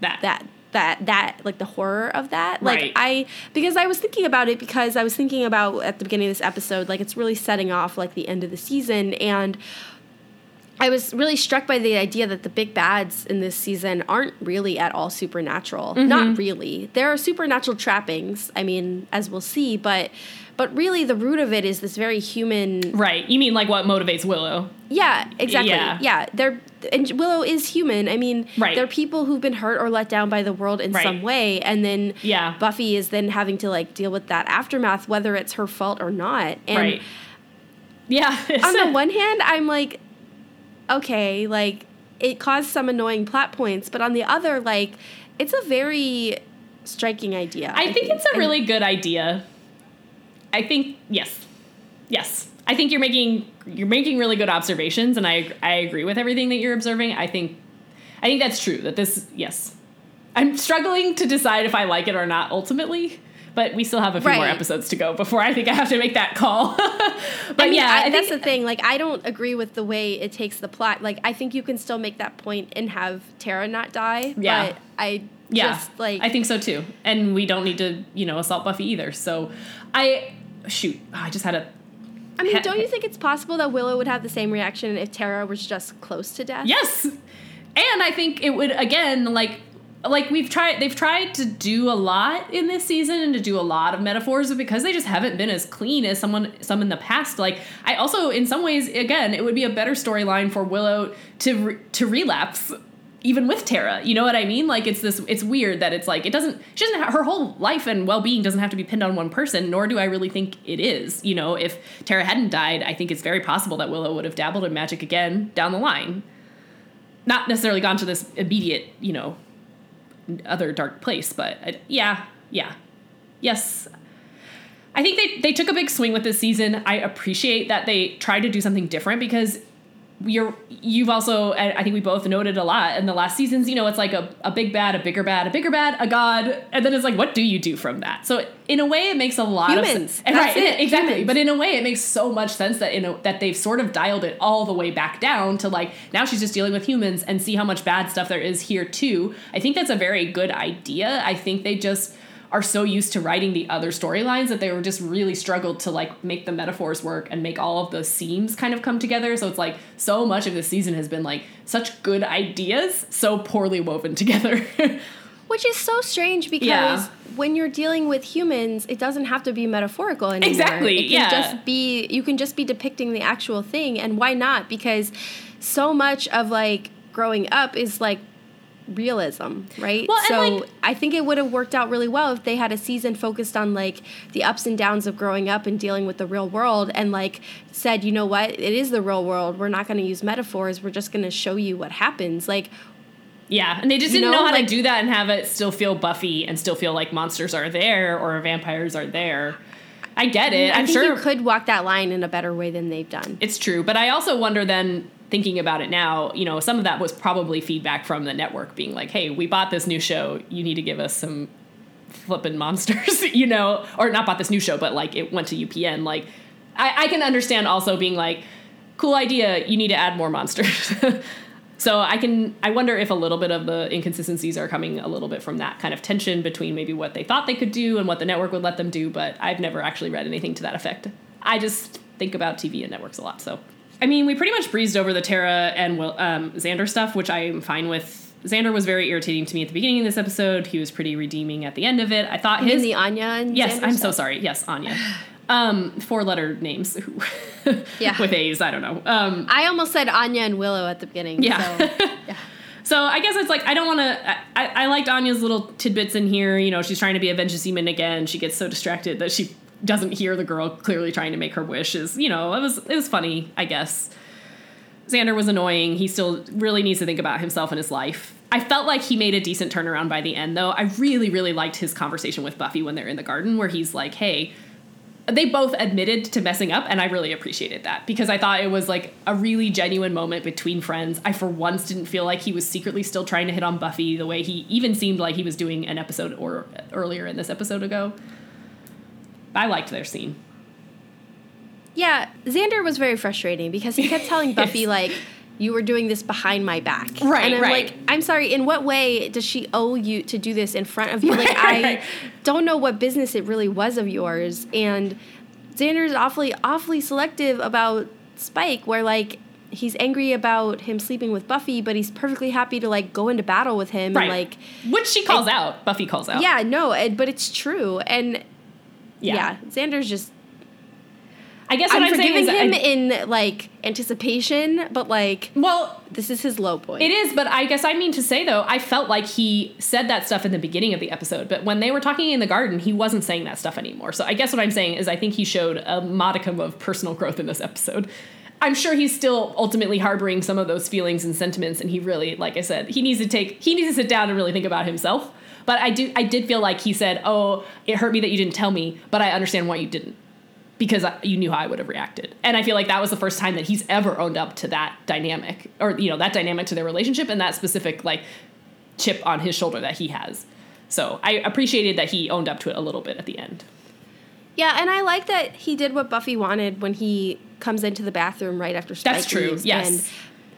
That that that that like the horror of that. Like Right. I because I was thinking about it because I was thinking about at the beginning of this episode like it's really setting off like the end of the season and I was really struck by the idea that the big bads in this season aren't really at all supernatural. Mm-hmm. Not really. There are supernatural trappings, I mean, as we'll see, but but really the root of it is this very human right. You mean like what motivates Willow? yeah, exactly. Yeah. Yeah. they're and Willow is human. I mean, Right. they're people who've been hurt or let down by the world in Right. some way, and then Yeah. Buffy is then having to like deal with that aftermath, whether it's her fault or not. And right. Yeah. on the one hand, I'm like, okay, like it caused some annoying plot points, but on the other, like it's a very striking idea. I think it's a And- really good idea. I think yes, yes. I think you're making you're making really good observations, and I I agree with everything that you're observing. I think I think that's true. That this yes, I'm struggling to decide if I like it or not ultimately. But we still have a few more episodes to go before I think I have to make that call. but I mean, yeah, I, I that's the thing. Like, I don't agree with the way it takes the plot. Like, I think you can still make that point and have Tara not die. Yeah. But I yeah, just like I think so too. And we don't need to you know assault Buffy either. So I shoot. I just had a I mean, Ha- don't you think it's possible that Willow would have the same reaction if Tara was just close to death? Yes. And I think it would again like like we've tried they've tried to do a lot in this season and to do a lot of metaphors but because they just haven't been as clean as someone some in the past like i also in some ways again it would be a better storyline for willow to re, to relapse even with Tara, you know what I mean? Like it's this it's weird that it's like it doesn't she doesn't have her whole life and well-being doesn't have to be pinned on one person, nor do I really think it is. You know, if Tara hadn't died, I think it's very possible that Willow would have dabbled in magic again down the line. Not necessarily gone to this immediate, you know, other dark place, but uh, yeah, yeah. Yes. I think they they took a big swing with this season. I appreciate that they tried to do something different because you're you've also I think we both noted a lot in the last seasons. You know, it's like a, a big bad, a bigger bad, a bigger bad, a god, and then it's like, what do you do from that? So in a way, it makes a lot Humans. of sense. That's right, it. exactly. Humans. But in a way, it makes so much sense that in a, that they've sort of dialed it all the way back down to like now she's just dealing with humans and see how much bad stuff there is here too. I think that's a very good idea. I think they just are so used to writing the other storylines that they were just really struggled to like make the metaphors work and make all of the seams kind of come together. So it's like so much of the season has been like such good ideas, so poorly woven together. Which is so strange because Yeah. when you're dealing with humans, it doesn't have to be metaphorical anymore. Exactly, It can yeah. just be you can just be depicting the actual thing and why not? Because so much of like growing up is like realism, right? Well, so like- I think it would have worked out really well if they had a season focused on like the ups and downs of growing up and dealing with the real world and like said, you know what, it is the real world. We're not gonna use metaphors, we're just gonna show you what happens. Like yeah, and they just didn't know, know, how like- to do that and have it still feel Buffy and still feel like monsters are there or vampires are there. I get it. I I'm think sure you could walk that line in a better way than they've done. It's true, but I also wonder then thinking about it now, you know, some of that was probably feedback from the network being like, "Hey, we bought this new show. You need to give us some flippin' monsters," you know, or not bought this new show, but like it went to UPN. Like, I, I can understand also being like, "Cool idea. You need to add more monsters." so I can, I wonder if a little bit of the inconsistencies are coming a little bit from that kind of tension between maybe what they thought they could do and what the network would let them do. But I've never actually read anything to that effect. I just think about TV and networks a lot, so. I mean, we pretty much breezed over the Tara and Will, um, Xander stuff, which I am fine with. Xander was very irritating to me at the beginning of this episode. He was pretty redeeming at the end of it. I thought You his the Anya and yes, Xander I'm so sorry. Yes, Anya. Um, four letter names Yeah. with A's. I don't know. Um, I almost said Anya and Willow at the beginning. Yeah. So, yeah. So I guess it's like I don't want to. I, I liked Anya's little tidbits in here. You know, she's trying to be a vengeance demon again. She gets so distracted that she doesn't hear the girl clearly trying to make her wish. Is you know, it was it was funny. I guess Xander was annoying. He still really needs to think about himself and his life. I felt like he made a decent turnaround by the end, though. I really, really liked his conversation with Buffy when they're in the garden, where he's like, "Hey." They both admitted to messing up, and I really appreciated that because I thought it was like a really genuine moment between friends. I, for once, didn't feel like he was secretly still trying to hit on Buffy the way he even seemed like he was doing an episode or earlier in this episode ago. I liked their scene. Yeah, Xander was very frustrating because he kept telling Buffy like you were doing this behind my back. Right, And I'm right. like, I'm sorry, in what way does she owe you to do this in front of you? Like I don't know what business it really was of yours. And Xander's awfully awfully selective about Spike where like he's angry about him sleeping with Buffy, but he's perfectly happy to like go into battle with him Right. and like Which she calls out. Buffy calls out. yeah, no, and, but it's true. And Yeah. yeah, Xander's just I guess what I'm I'm, saying forgiving is him I- in like anticipation, but like well, this is his low point. It is, but I guess I mean to say though, I felt like he said that stuff in the beginning of the episode, but when they were talking in the garden, he wasn't saying that stuff anymore. So I guess what I'm saying is I think he showed a modicum of personal growth in this episode. I'm sure he's still ultimately harboring some of those feelings and sentiments, and he really, like I said, he needs to take he needs to sit down and really think about himself. But I do I did feel like he said, "Oh, it hurt me that you didn't tell me, but I understand why you didn't." because I- you knew how I would have reacted. And I feel like that was the first time that he's ever owned up to that dynamic or you know, that dynamic to their relationship and that specific like chip on his shoulder that he has. So, I appreciated that he owned up to it a little bit at the end. yeah, and I like that he did what Buffy wanted when he comes into the bathroom right after Spike That's true, leaves, yes. And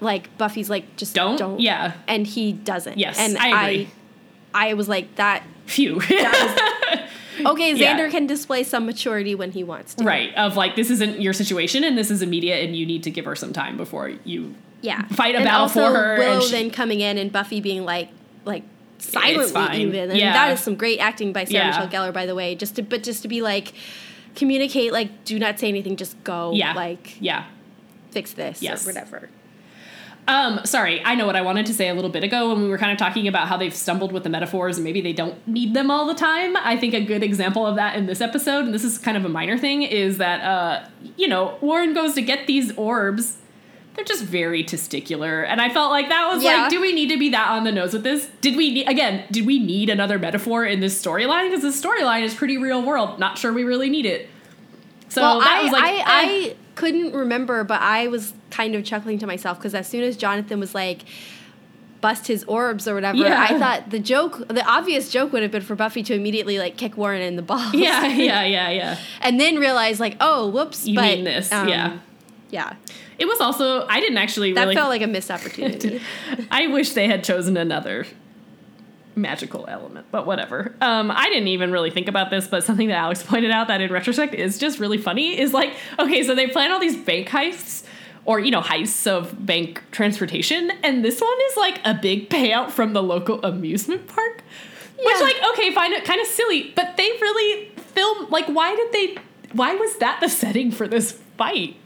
like Buffy's like just Don't? don't, Yeah. and he doesn't. Yes, and I agree. I, I was like that. Phew. Okay, Yeah. Xander can display some maturity when he wants to. right, of like this isn't your situation and this is immediate and you need to give her some time before you Yeah. Fight a and battle for her Willow and she- then coming in and Buffy being like, like silently even. And Yeah. that is some great acting by Sarah Yeah. Michelle Gellar, by the way. Just to but just to be like communicate, like do not say anything, just go. Yeah. Like yeah. fix this Yes. or whatever. Um, sorry, I know what I wanted to say a little bit ago when we were kind of talking about how they've stumbled with the metaphors and maybe they don't need them all the time. I think a good example of that in this episode, and this is kind of a minor thing, is that uh, you know, Warren goes to get these orbs. They're just very testicular, and I felt like that was Yeah. like, do we need to be that on the nose with this? Did we ne- again? Did we need another metaphor in this storyline? Because this storyline is pretty real world. Not sure we really need it. So well, that I, was like, I, eh. I couldn't remember, but I was kind of chuckling to myself because as soon as Jonathan was like, bust his orbs or whatever, Yeah. I thought the joke, the obvious joke would have been for Buffy to immediately like kick Warren in the balls. yeah, yeah, yeah, yeah. and then realize like, oh, whoops. You but, mean this? um, yeah. Yeah. It was also I didn't actually That really felt like a missed opportunity. I wish they had chosen another magical element, but whatever. Um, I didn't even really think about this, but something that Alex pointed out that in retrospect is just really funny is like, okay, so they plan all these bank heists or, you know, heists of bank transportation, and this one is like a big payout from the local amusement park. Which, like, okay, find it kind of silly, but they really film, like, why did they, why was that the setting for this fight?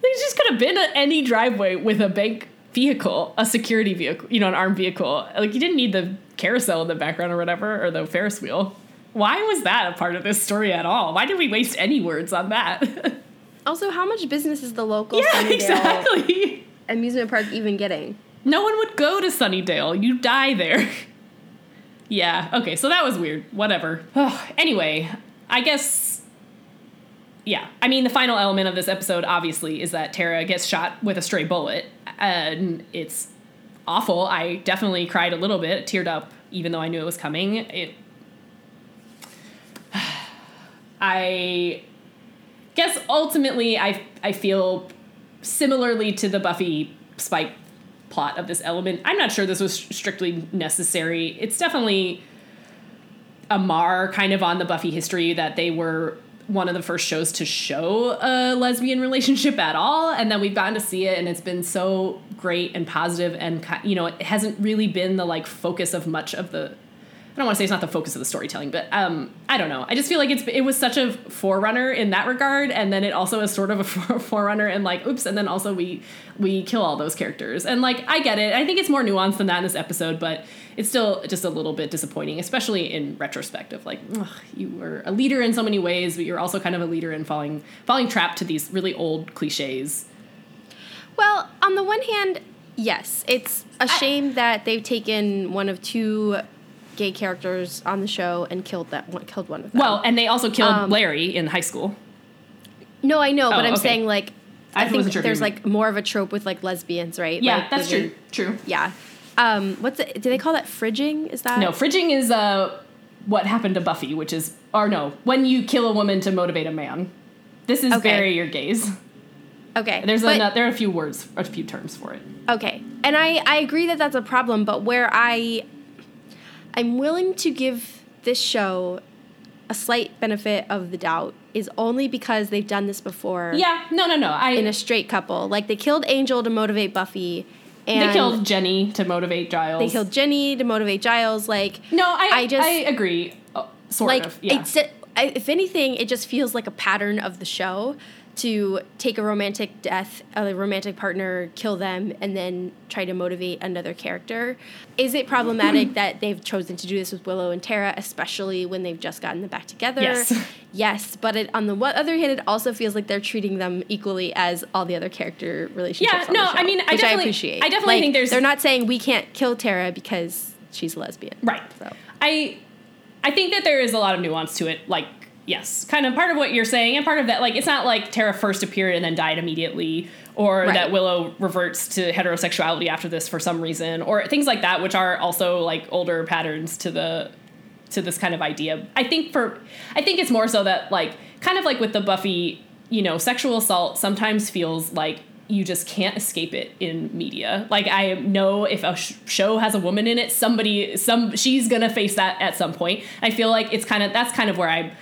They just could have been at any driveway with a bank vehicle, a security vehicle, you know, an armed vehicle. Like you didn't need the carousel in the background or whatever, or the Ferris wheel. Why was that a part of this story at all? Why did we waste any words on that? also, how much business is the local yeah, Sunnydale exactly. amusement park even getting? No one would go to Sunnydale. You die there. yeah, okay, so that was weird. Whatever. anyway, I guess. Yeah, I mean, the final element of this episode, obviously, is that Tara gets shot with a stray bullet. And it's awful. I definitely cried a little bit, teared up, even though I knew it was coming. It. I guess ultimately, I, I feel similarly to the Buffy Spike plot of this element. I'm not sure this was strictly necessary. It's definitely a mar kind of on the Buffy history that they were one of the first shows to show a lesbian relationship at all and then we've gotten to see it and it's been so great and positive and you know it hasn't really been the like focus of much of the don't want to say it's not the focus of the storytelling, but um, I don't know. I just feel like it's it was such a forerunner in that regard, and then it also is sort of a forerunner and like, oops, and then also we we kill all those characters, and like I get it. I think it's more nuanced than that in this episode, but it's still just a little bit disappointing, especially in retrospective. Like, ugh, you were a leader in so many ways, but you're also kind of a leader in falling falling trapped to these really old cliches. Well, on the one hand, yes, it's a shame that they've taken one of two gay characters on the show and killed that one, killed one of them. Well, and they also killed Um, Larry in high school. no, I know, but Oh, I'm okay. saying like I I, think sure there's like more of a trope with like lesbians, right? Yeah, Like, that's true. True. Yeah. Um, what's it? Do they call that fridging? Is that No, fridging is uh, what happened to Buffy, which is, or no, when you kill a woman to motivate a man. This is Okay. bury your gays. Okay, There's but- a, there are a few words, a few terms for it. Okay. And I, I agree that that's a problem, but where I I'm willing to give this show a slight benefit of the doubt is only because they've done this before Yeah, no, no, no. I in a straight couple. Like they killed Angel to motivate Buffy and they killed Jenny to motivate Giles. they killed Jenny to motivate Giles like No, I I just- I agree. Uh, sort like of. Yeah. I, if anything it just feels like a pattern of the show to take a romantic death a romantic partner kill them and then try to motivate another character is it problematic that they've chosen to do this with willow and tara especially when they've just gotten them back together Yes. yes but it, on the other hand it also feels like they're treating them equally as all the other character relationships Yeah, no, show, I mean, I which definitely- appreciate I definitely Like, think there's- they're not saying we can't kill tara because she's a lesbian Right. So. I I think that there is a lot of nuance to it. Like, yes, kind of part of what you're saying, and part of that, like, it's not like Tara first appeared and then died immediately, or Right. that Willow reverts to heterosexuality after this for some reason, or things like that, which are also like older patterns to the to this kind of idea. I think for I think it's more so that like kind of like with the Buffy, you know, sexual assault sometimes feels like you just can't escape it in media. Like I know if a sh- show has a woman in it, somebody some she's going to face that at some point. I feel like it's kind of that's kind of where I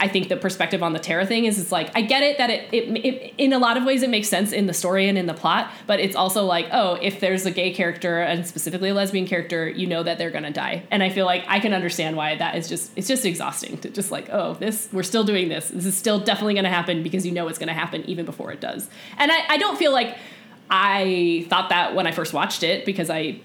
I think the perspective on the Tara thing is it's like I get it that it, it, it in a lot of ways it makes sense in the story and in the plot, but it's also like oh if there's a gay character and specifically a lesbian character, you know that they're gonna die, and I feel like I can understand why that is just it's just exhausting to just like oh this we're still doing this. This is still definitely gonna happen because you know it's gonna happen even before it does, and I I don't feel like I thought that when I first watched it because I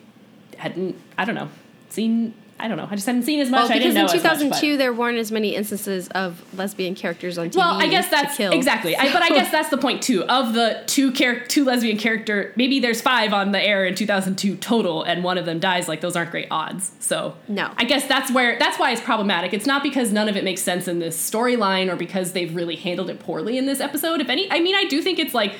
hadn't I don't know seen I don't know. I just hadn't seen as much. Well, I didn't because know in as much, 2002 there weren't as many instances of lesbian characters on TV. Well, I guess that's exactly. I, but I guess that's the point too. Of the two char- two lesbian character, maybe there's five on the air in 2002 total, and one of them dies. Like those aren't great odds. So No. I guess that's where that's why it's problematic. It's not because none of it makes sense in this storyline, or because they've really handled it poorly in this episode. If any, I mean, I do think it's like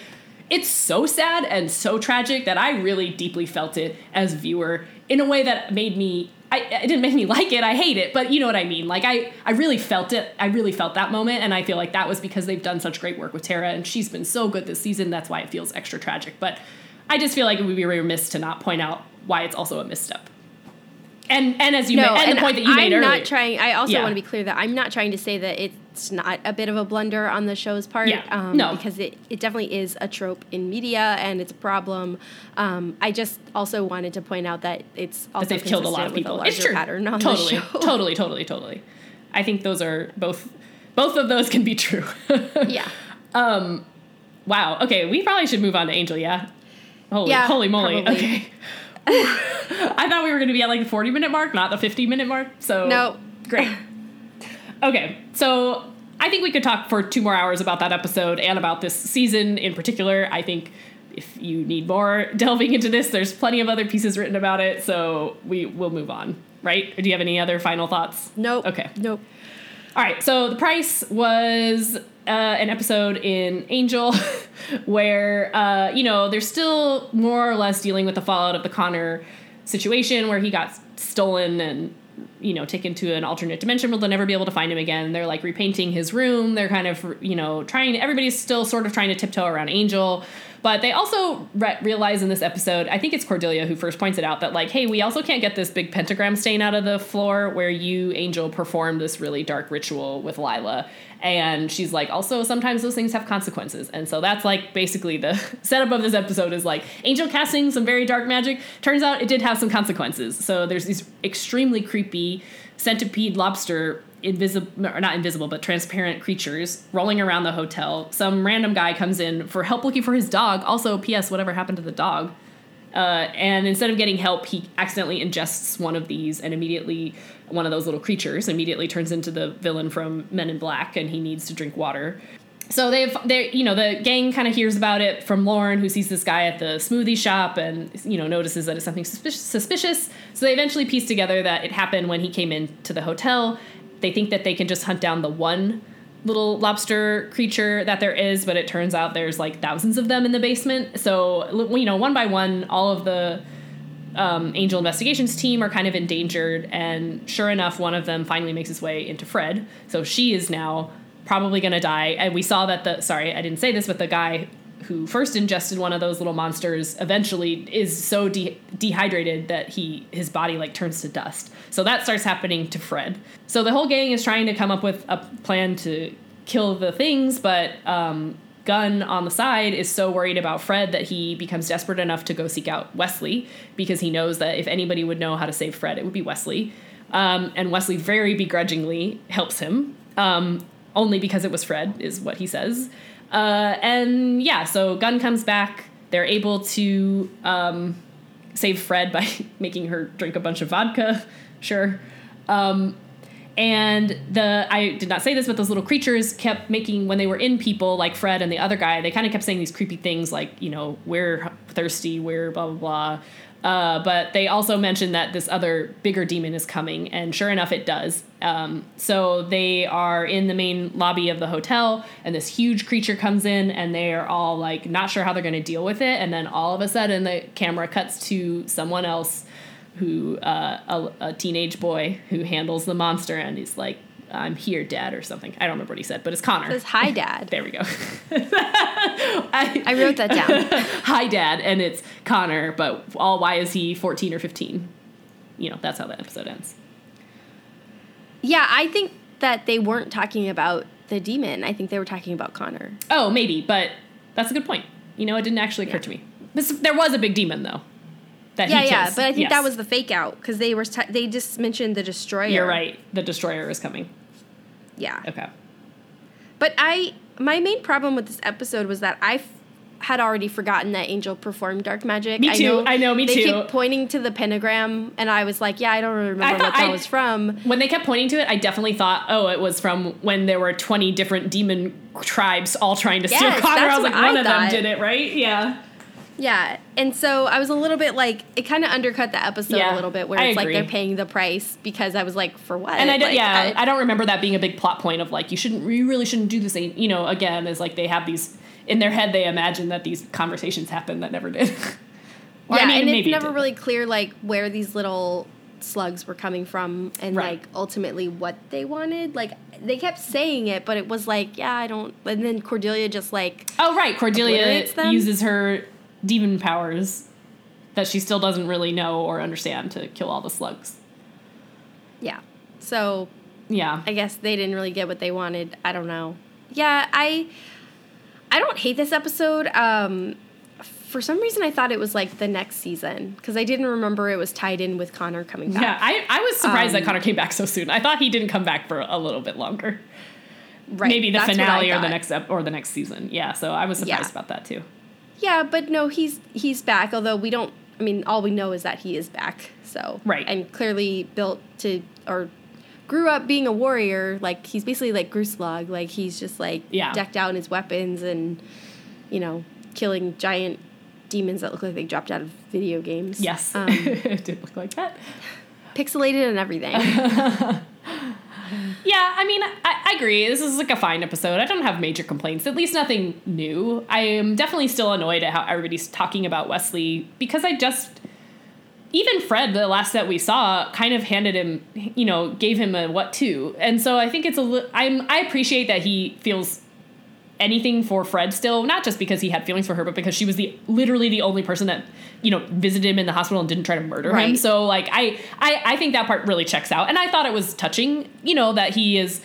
it's so sad and so tragic that I really deeply felt it as a viewer in a way that made me. I, it didn't make me like it. I hate it, but you know what I mean. Like I, I really felt it. I really felt that moment, and I feel like that was because they've done such great work with Tara, and she's been so good this season. That's why it feels extra tragic. But I just feel like it would be remiss to not point out why it's also a misstep. And and as you No, made, and, and the point that you I'm made earlier, not trying. I also Yeah. want to be clear that I'm not trying to say that it's not a bit of a blunder on the show's part. Yeah. Um, No. because it, it definitely is a trope in media and it's a problem. Um, I just also wanted to point out that it's also that they've killed a lot of consistent people. It's larger true. pattern on totally, the show. totally, totally, totally. I think those are both. Both of those can be true. yeah. Um. wow. Okay, we probably should move on to Angel. Yeah. Holy, Yeah, holy moly. probably. Okay. I thought we were going to be at like the 40 minute mark, not the 50 minute mark. So No. great. Okay, so I think we could talk for two more hours about that episode and about this season in particular. I think if you need more delving into this, there's plenty of other pieces written about it. So we will move on, right? Or do you have any other final thoughts? Nope. Okay. Nope. All right, so the price was uh, an episode in Angel where, uh, you know, they're still more or less dealing with the fallout of the Connor situation where he got stolen and, you know, taken to an alternate dimension where they'll never be able to find him again. They're like repainting his room. They're kind of, you know, trying, everybody's still sort of trying to tiptoe around Angel. But they also re- realize in this episode, I think it's Cordelia who first points it out, that like, hey, we also can't get this big pentagram stain out of the floor where you, Angel, performed this really dark ritual with Lilah. And she's like, also sometimes those things have consequences. And so that's like basically the setup of this episode is like Angel casting some very dark magic. Turns out it did have some consequences. So there's these extremely creepy centipede lobster invisible or not invisible but transparent creatures rolling around the hotel some random guy comes in for help looking for his dog also ps whatever happened to the dog uh, and instead of getting help he accidentally ingests one of these and immediately one of those little creatures immediately turns into the villain from men in black and he needs to drink water so they've they you know the gang kind of hears about it from Lorne who sees this guy at the smoothie shop and you know notices that it's something suspicious, suspicious. So they eventually piece together that it happened when he came into the hotel. They think that they can just hunt down the one little lobster creature that there is, but it turns out there's like thousands of them in the basement. So you know one by one all of the um, Angel Investigations team are kind of endangered, and sure enough, one of them finally makes his way into Fred. So she is now probably going to die. And we saw that the sorry, I didn't say this, but the guy who first ingested one of those little monsters eventually is so de- dehydrated that he his body like turns to dust. So that starts happening to Fred. So the whole gang is trying to come up with a plan to kill the things, but um, Gunn on the side is so worried about Fred that he becomes desperate enough to go seek out Wesley because he knows that if anybody would know how to save Fred, it would be Wesley. Um, and Wesley very begrudgingly helps him, um, only because it was Fred, is what he says. Uh, and yeah, so Gunn comes back. They're able to um, save Fred by making her drink a bunch of vodka, sure. Um, and the I did not say this, but those little creatures kept making when they were in people, like Fred and the other guy, they kind of kept saying these creepy things like, you know, we're thirsty, we're blah blah blah. Uh, but they also mentioned that this other bigger demon is coming, and sure enough, it does. Um, so they are in the main lobby of the hotel, and this huge creature comes in, and they are all like not sure how they're going to deal with it. And then all of a sudden, the camera cuts to someone else who uh, a, a teenage boy who handles the monster and he's like i'm here dad or something i don't remember what he said but it's connor It says hi, Dad. there we go I, I wrote that down. hi dad and it's connor but all why is he 14 or 15 you know that's how that episode ends Yeah, I think that they weren't talking about the demon. I think they were talking about Connor. Oh, maybe, but that's a good point. You know, it didn't actually occur Yeah. to me. This, there was a big demon though. That Yeah, yeah, but I think Yes. that was the fake out because they were t- they just mentioned the destroyer. You're right. The destroyer is coming. Yeah, Okay. but I my main problem with this episode was that I had already forgotten that Angel performed dark magic. Me I too. know I know, me they too. They keep pointing to the pentagram, and I was like, yeah, I don't remember I what that I- was from. When they kept pointing to it, I definitely thought, oh, it was from when there were 20 different demon tribes all trying to steal Yes, Connor. I was like, I one of them did it, right? Yeah. Yeah, and so I was a little bit like it kind of undercut the episode Yeah, a little bit, where it's like they're paying the price because I was like, for what? And I don't, Like, yeah, I, don't remember that being a big plot point of like, you shouldn't, you really shouldn't do this. You know, again, is like they have these, in their head, they imagine that these conversations happen that never did. Or, yeah, I mean, and maybe it's never did. really clear like where these little slugs were coming from and Right. like ultimately what they wanted. Like they kept saying it, but it was like, yeah, I don't. And then Cordelia just like, Oh, right. Cordelia uses her demon powers that she still doesn't really know or understand to kill all the slugs. yeah. So Yeah. I guess they didn't really get what they wanted. I don't know. Yeah, I I don't hate this episode. Um for some reason I thought it was like the next season because I didn't remember it was tied in with Connor coming back. Yeah, I, I was surprised that Um, Connor came back so soon. I thought he didn't come back for a little bit longer. right. Maybe the that's what I finale or the next ep- or the next season. Yeah, so I was surprised Yeah. about that too. Yeah, but no, he's he's back. Although we don't. I mean, all we know is that he is back. So Right. and clearly built to or grew up being a warrior. Like he's basically like Groosalugg. Like he's just like Yeah. decked out in his weapons and you know killing giant demons that look like they dropped out of video games. Yes, um, it did look like that. pixelated and everything. Yeah, I mean, I, I agree. This is like a fine episode. I don't have major complaints. At least nothing new. I am definitely still annoyed at how everybody's talking about Wesley because I just. Even Fred, the last that we saw, kind of handed him, you know, gave him a what to, and so I think it's a. li- I'm I appreciate that he feels anything for Fred still, not just because he had feelings for her, but because she was the literally the only person that you know visited him in the hospital and didn't try to murder him. So like I, I I think that part really checks out, and I thought it was touching. You know that he is.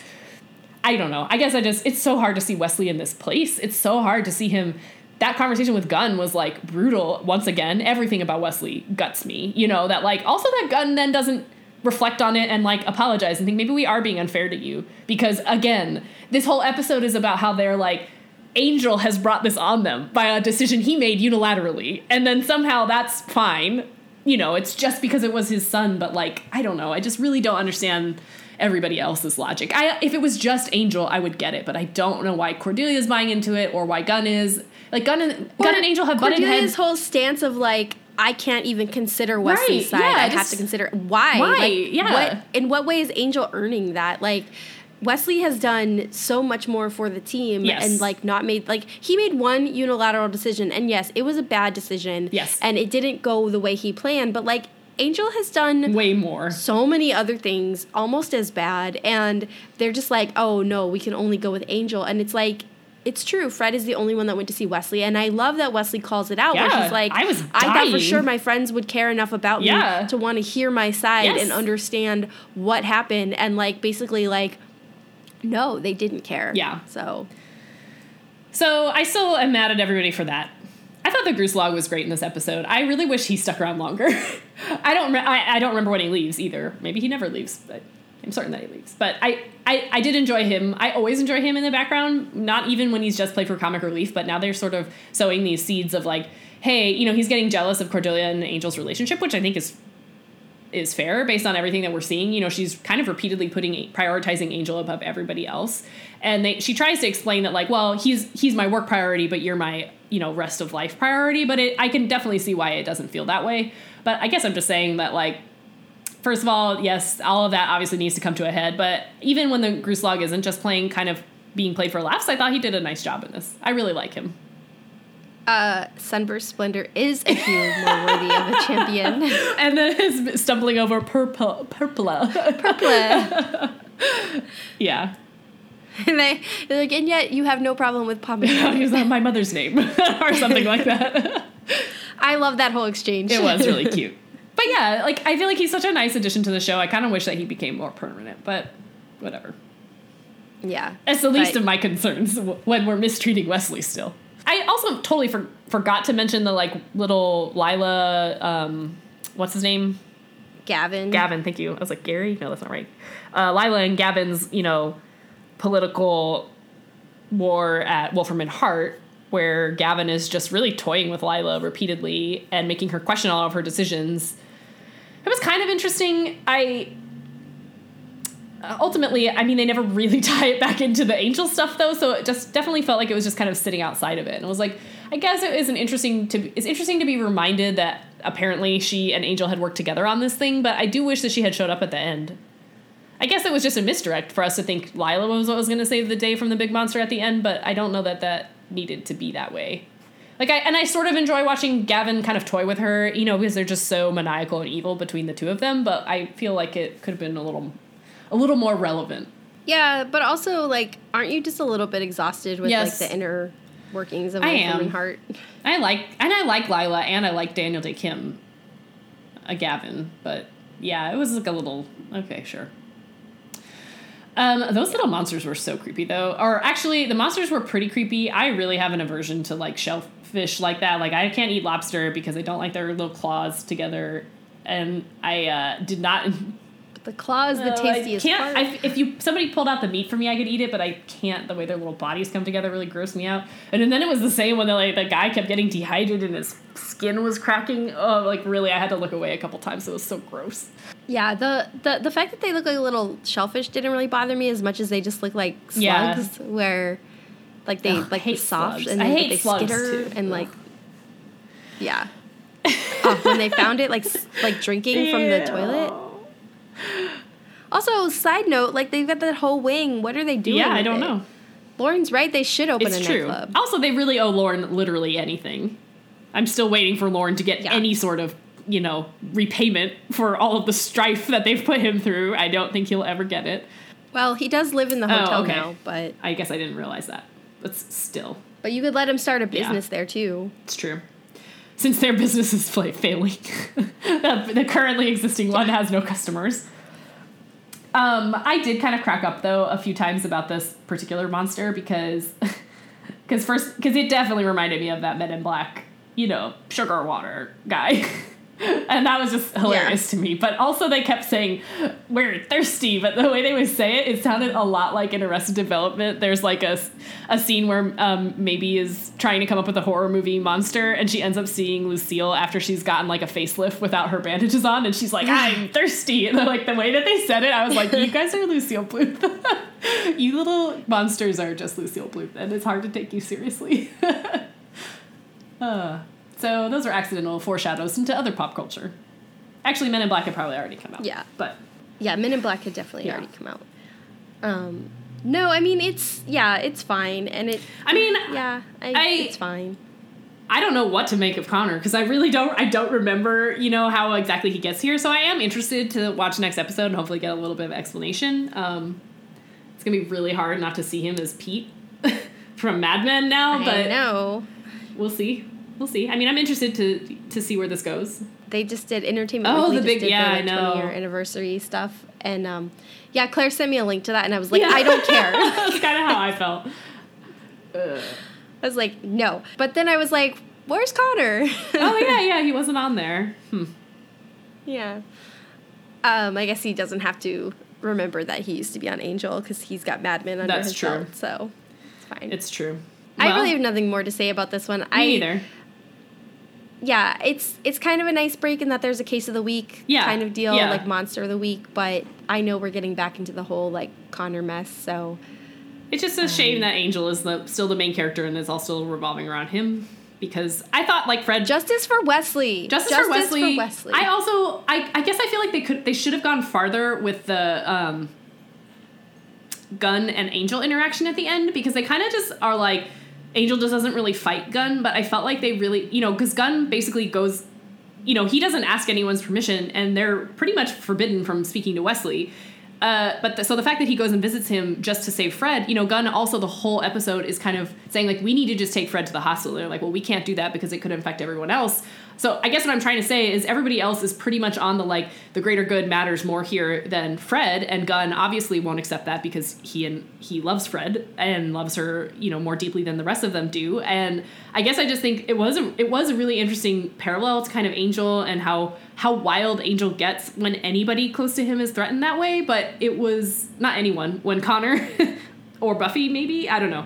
I don't know. I guess I just it's so hard to see Wesley in this place. It's so hard to see him. That conversation with Gunn was like brutal. Once again, everything about Wesley guts me. You know that like also that Gunn then doesn't reflect on it and like apologize and think maybe we are being unfair to you because again, this whole episode is about how they're like Angel has brought this on them by a decision he made unilaterally, and then somehow that's fine. You know, it's just because it was his son, but like I don't know. I just really don't understand everybody else's logic. I if it was just Angel, I would get it, but I don't know why Cordelia's buying into it or why Gunn is. Like Gunn and and Angel have butted heads. whole stance of like I can't even consider Wesley's Right, side. yeah, I have to consider why. Why, Like, yeah. What in what way is Angel earning that? Like Wesley has done so much more for the team Yes. and like not made like he made one unilateral decision and yes, it was a bad decision. Yes. And it didn't go the way he planned, but like Angel has done way more. so many other things almost as bad and they're just like oh no we can only go with angel and it's like it's true fred is the only one that went to see wesley and i love that wesley calls it out where Yeah, like I was i thought for sure my friends would care enough about Yeah. me to want to hear my side Yes. and understand what happened and like basically like no they didn't care Yeah. so So I still am mad at everybody for that. I thought the Groosalugg was great in this episode. I really wish he stuck around longer. I don't. Re- I, I don't remember when he leaves either. Maybe he never leaves, but I'm certain that he leaves. But I, I, I did enjoy him. I always enjoy him in the background. Not even when he's just played for comic relief, but now they're sort of sowing these seeds of like, hey, you know, he's getting jealous of Cordelia and Angel's relationship, which I think is is fair based on everything that we're seeing. You know, she's kind of repeatedly putting prioritizing Angel above everybody else, and they, she tries to explain that like, well, he's he's my work priority, but you're my you know rest of life priority. But it, I can definitely see why it doesn't feel that way. But I guess I'm just saying that like. First of all, yes, all of that obviously needs to come to a head. But even when the Groosalugg isn't just playing, kind of being played for laughs, I thought he did a nice job in this. I really like him. uh sunburst splendor is a hero more worthy of a champion And then his stumbling over purple, purpla. Purple. yeah. and they, they're like and yet you have no problem with pomegranate Is that my mother's name or something like that? i love that whole exchange it was really cute. But yeah, like I feel like he's such a nice addition to the show. I kind of wish that he became more permanent, but whatever. Yeah. It's the least of my concerns when we're mistreating Wesley still. I also totally for- forgot to mention the like little Lilah, um, what's his name? Gavin. Gavin, thank you. I was like, Gary? No, that's not right. Uh, Lilah and Gavin's, you know, political war at Wolfram and Hart, where Gavin is just really toying with Lilah repeatedly and making her question all of her decisions. It was kind of interesting. I uh, ultimately, I mean, they never really tie it back into the angel stuff though, so it just definitely felt like it was just kind of sitting outside of it. And it was like, I guess it is an interesting to it's interesting to be reminded that apparently she and Angel had worked together on this thing, but I do wish that she had showed up at the end. I guess it was just a misdirect for us to think Lilah was what was going to save the day from the big monster at the end, but I don't know that that needed to be that way. Like I and I sort of enjoy watching Gavin kind of toy with her, you know, because they're just so maniacal and evil between the two of them. But I feel like it could have been a little, a little more relevant. Yeah, but also like, aren't you just a little bit exhausted with Yes. like the inner workings of I am. and Hart? I like and I like Lilah and I like Daniel Dae Kim, a Gavin, but yeah, it was like a little okay, sure. Um, those little monsters were so creepy though. Or actually, the monsters were pretty creepy. I really have an aversion to like shellfish like that. Like I can't eat lobster because I don't like their little claws together, and I uh, did not. The claw is the Uh, I tastiest can't. part. I, if you somebody pulled out the meat for me, I could eat it, but I can't. The way their little bodies come together really grossed me out. And then it was the same when the like the guy kept getting dehydrated and his skin was cracking. Oh, like really, I had to look away a couple times. It was so gross. yeah, the, the the fact that they look like little shellfish didn't really bother me as much as they just look like slugs, Yeah. where like they I like hate soft slugs. and I hate they slugs, skitter too. and like yeah. oh, when they found it like like drinking from the toilet. Also, side note, like they've got that whole wing. What are they doing? Yeah, I don't it? know. Lorne's right. They should open It's a true. nightclub. Also, they really owe Lorne literally anything. I'm still waiting for Lorne to get Yeah. any sort of, you know, repayment for all of the strife that they've put him through. I don't think he'll ever get it. Well, he does live in the Oh, hotel okay. now, but I guess I didn't realize that. But still, but you could let him start a Yeah. business there too. it's true. Since their business is failing, the, the currently existing one has no customers. Um, I did kind of crack up though a few times about this particular monster because, because first, because it definitely reminded me of that Men in Black, you know, sugar water guy. And that was just hilarious to me. But also, they kept saying, We're thirsty. But the way they would say it, it sounded a lot like in Arrested Development. There's like a, a scene where um, Maeby is trying to come up with a horror movie monster, and she ends up seeing Lucille after she's gotten like a facelift without her bandages on, and she's like, I'm thirsty. And like the way that they said it, I was like, You guys are Lucille Bluth. you little monsters are just Lucille Bluth, and it's hard to take you seriously. uh. So those are accidental foreshadows into other pop culture. Actually, Men in Black had probably already come out. Yeah. But Yeah, Men in Black had definitely Yeah. already come out. Um, no, I mean it's yeah, it's fine, and it I mean, yeah, I, I- it's fine. I don't know what to make of Connor because I really don't. I don't remember, you know, how exactly he gets here. So I am interested to watch the next episode and hopefully get a little bit of explanation. Um, it's gonna be really hard not to see him as Pete from Mad Men now, I but know we'll see. We'll see. I mean, I'm interested to to see where this goes. they just did Entertainment Oh, Weekly the big- yeah, their I know. 20 year anniversary stuff, and um, yeah, Claire sent me a link to that, and I was like, Yeah. I don't care. That's kind of how I felt. Ugh. I was like, no, but then I was like, where's Connor? Oh yeah, yeah, he wasn't on there. Hmm. yeah. Um, I guess he doesn't have to remember that he used to be on Angel because he's got Mad Men under That's his true. belt, so it's fine. It's true. I really have nothing more to say about this one. me I neither. Yeah, it's it's kind of a nice break in that there's a case of the week Yeah, kind of deal, yeah. like monster of the week. But I know we're getting back into the whole like Connor mess, so It's just a shame that Angel is the still the main character and it's all still revolving around him because I thought like Fred justice for Wesley. Justice, for, Wesley, Wesley. I also I, I guess I feel like they could they should have gone farther with the um Gunn and Angel interaction at the end because they kind of just are like Angel just doesn't really fight Gunn, but I felt like they really you know because Gunn basically goes you know he doesn't ask anyone's permission and they're pretty much forbidden from speaking to Wesley. uh, but the, so the fact that he goes and visits him just to save Fred, you know, Gunn also the whole episode is kind of saying like we need to just take Fred to the hospital. And they're like, well, we can't do that because it could infect everyone else. So I guess what I'm trying to say is everybody else is pretty much on the like the greater good matters more here than Fred, and Gunn obviously won't accept that because he and he loves Fred and loves her, you know, more deeply than the rest of them do. And I guess I just think it was a, it was a really interesting parallel to kind of Angel and how how wild Angel gets when anybody close to him is threatened that way. But it was not anyone when Connor or Buffy maybe I don't know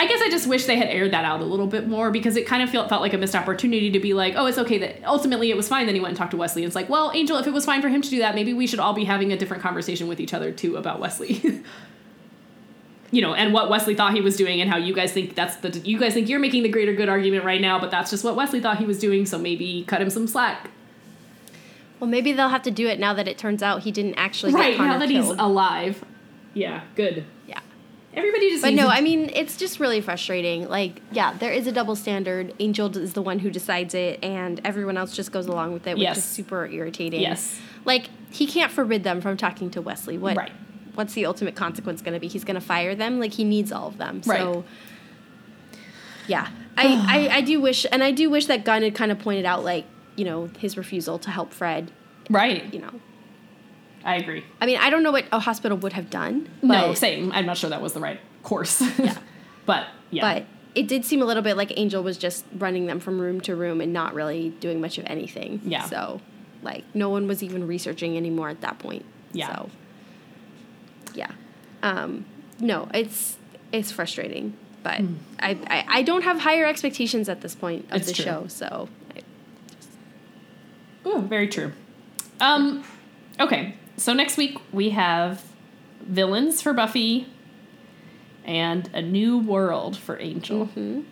I guess I just wish they had aired that out a little bit more because it kind of felt felt like a missed opportunity to be like, oh, it's okay that ultimately it was fine. Then he went and talked to Wesley. And it's like, well, Angel, if it was fine for him to do that, maybe we should all be having a different conversation with each other too about Wesley. you know, and what Wesley thought he was doing, and how you guys think that's the you guys think you're making the greater good argument right now, but that's just what Wesley thought he was doing. So maybe cut him some slack. Well, maybe they'll have to do it now that it turns out he didn't actually right now that killed. he's alive. Yeah, good. Yeah. Everybody just. But no, to- I mean, it's just really frustrating. Like, yeah, there is a double standard. Angel is the one who decides it, and everyone else just goes along with it, which Yes. is super irritating. Yes. Like, he can't forbid them from talking to Wesley. What? Right. What's the ultimate consequence going to be? He's going to fire them. Like, he needs all of them. Right. So. Yeah, I, I I do wish, and I do wish that Gunn had kind of pointed out, like, you know, his refusal to help Fred. right. You know, I agree. I mean, I don't know what a hospital would have done. no, same. I'm not sure that was the right course. Yeah. but yeah. But it did seem a little bit like Angel was just running them from room to room and not really doing much of anything. Yeah. So, like, no one was even researching anymore at that point. Yeah. So, yeah. Um, no, it's it's frustrating, but I, I I don't have higher expectations at this point of. It's the true. show. So, I, Ooh, very true. Um, okay, so next week we have villains for Buffy and a new world for Angel. mhm.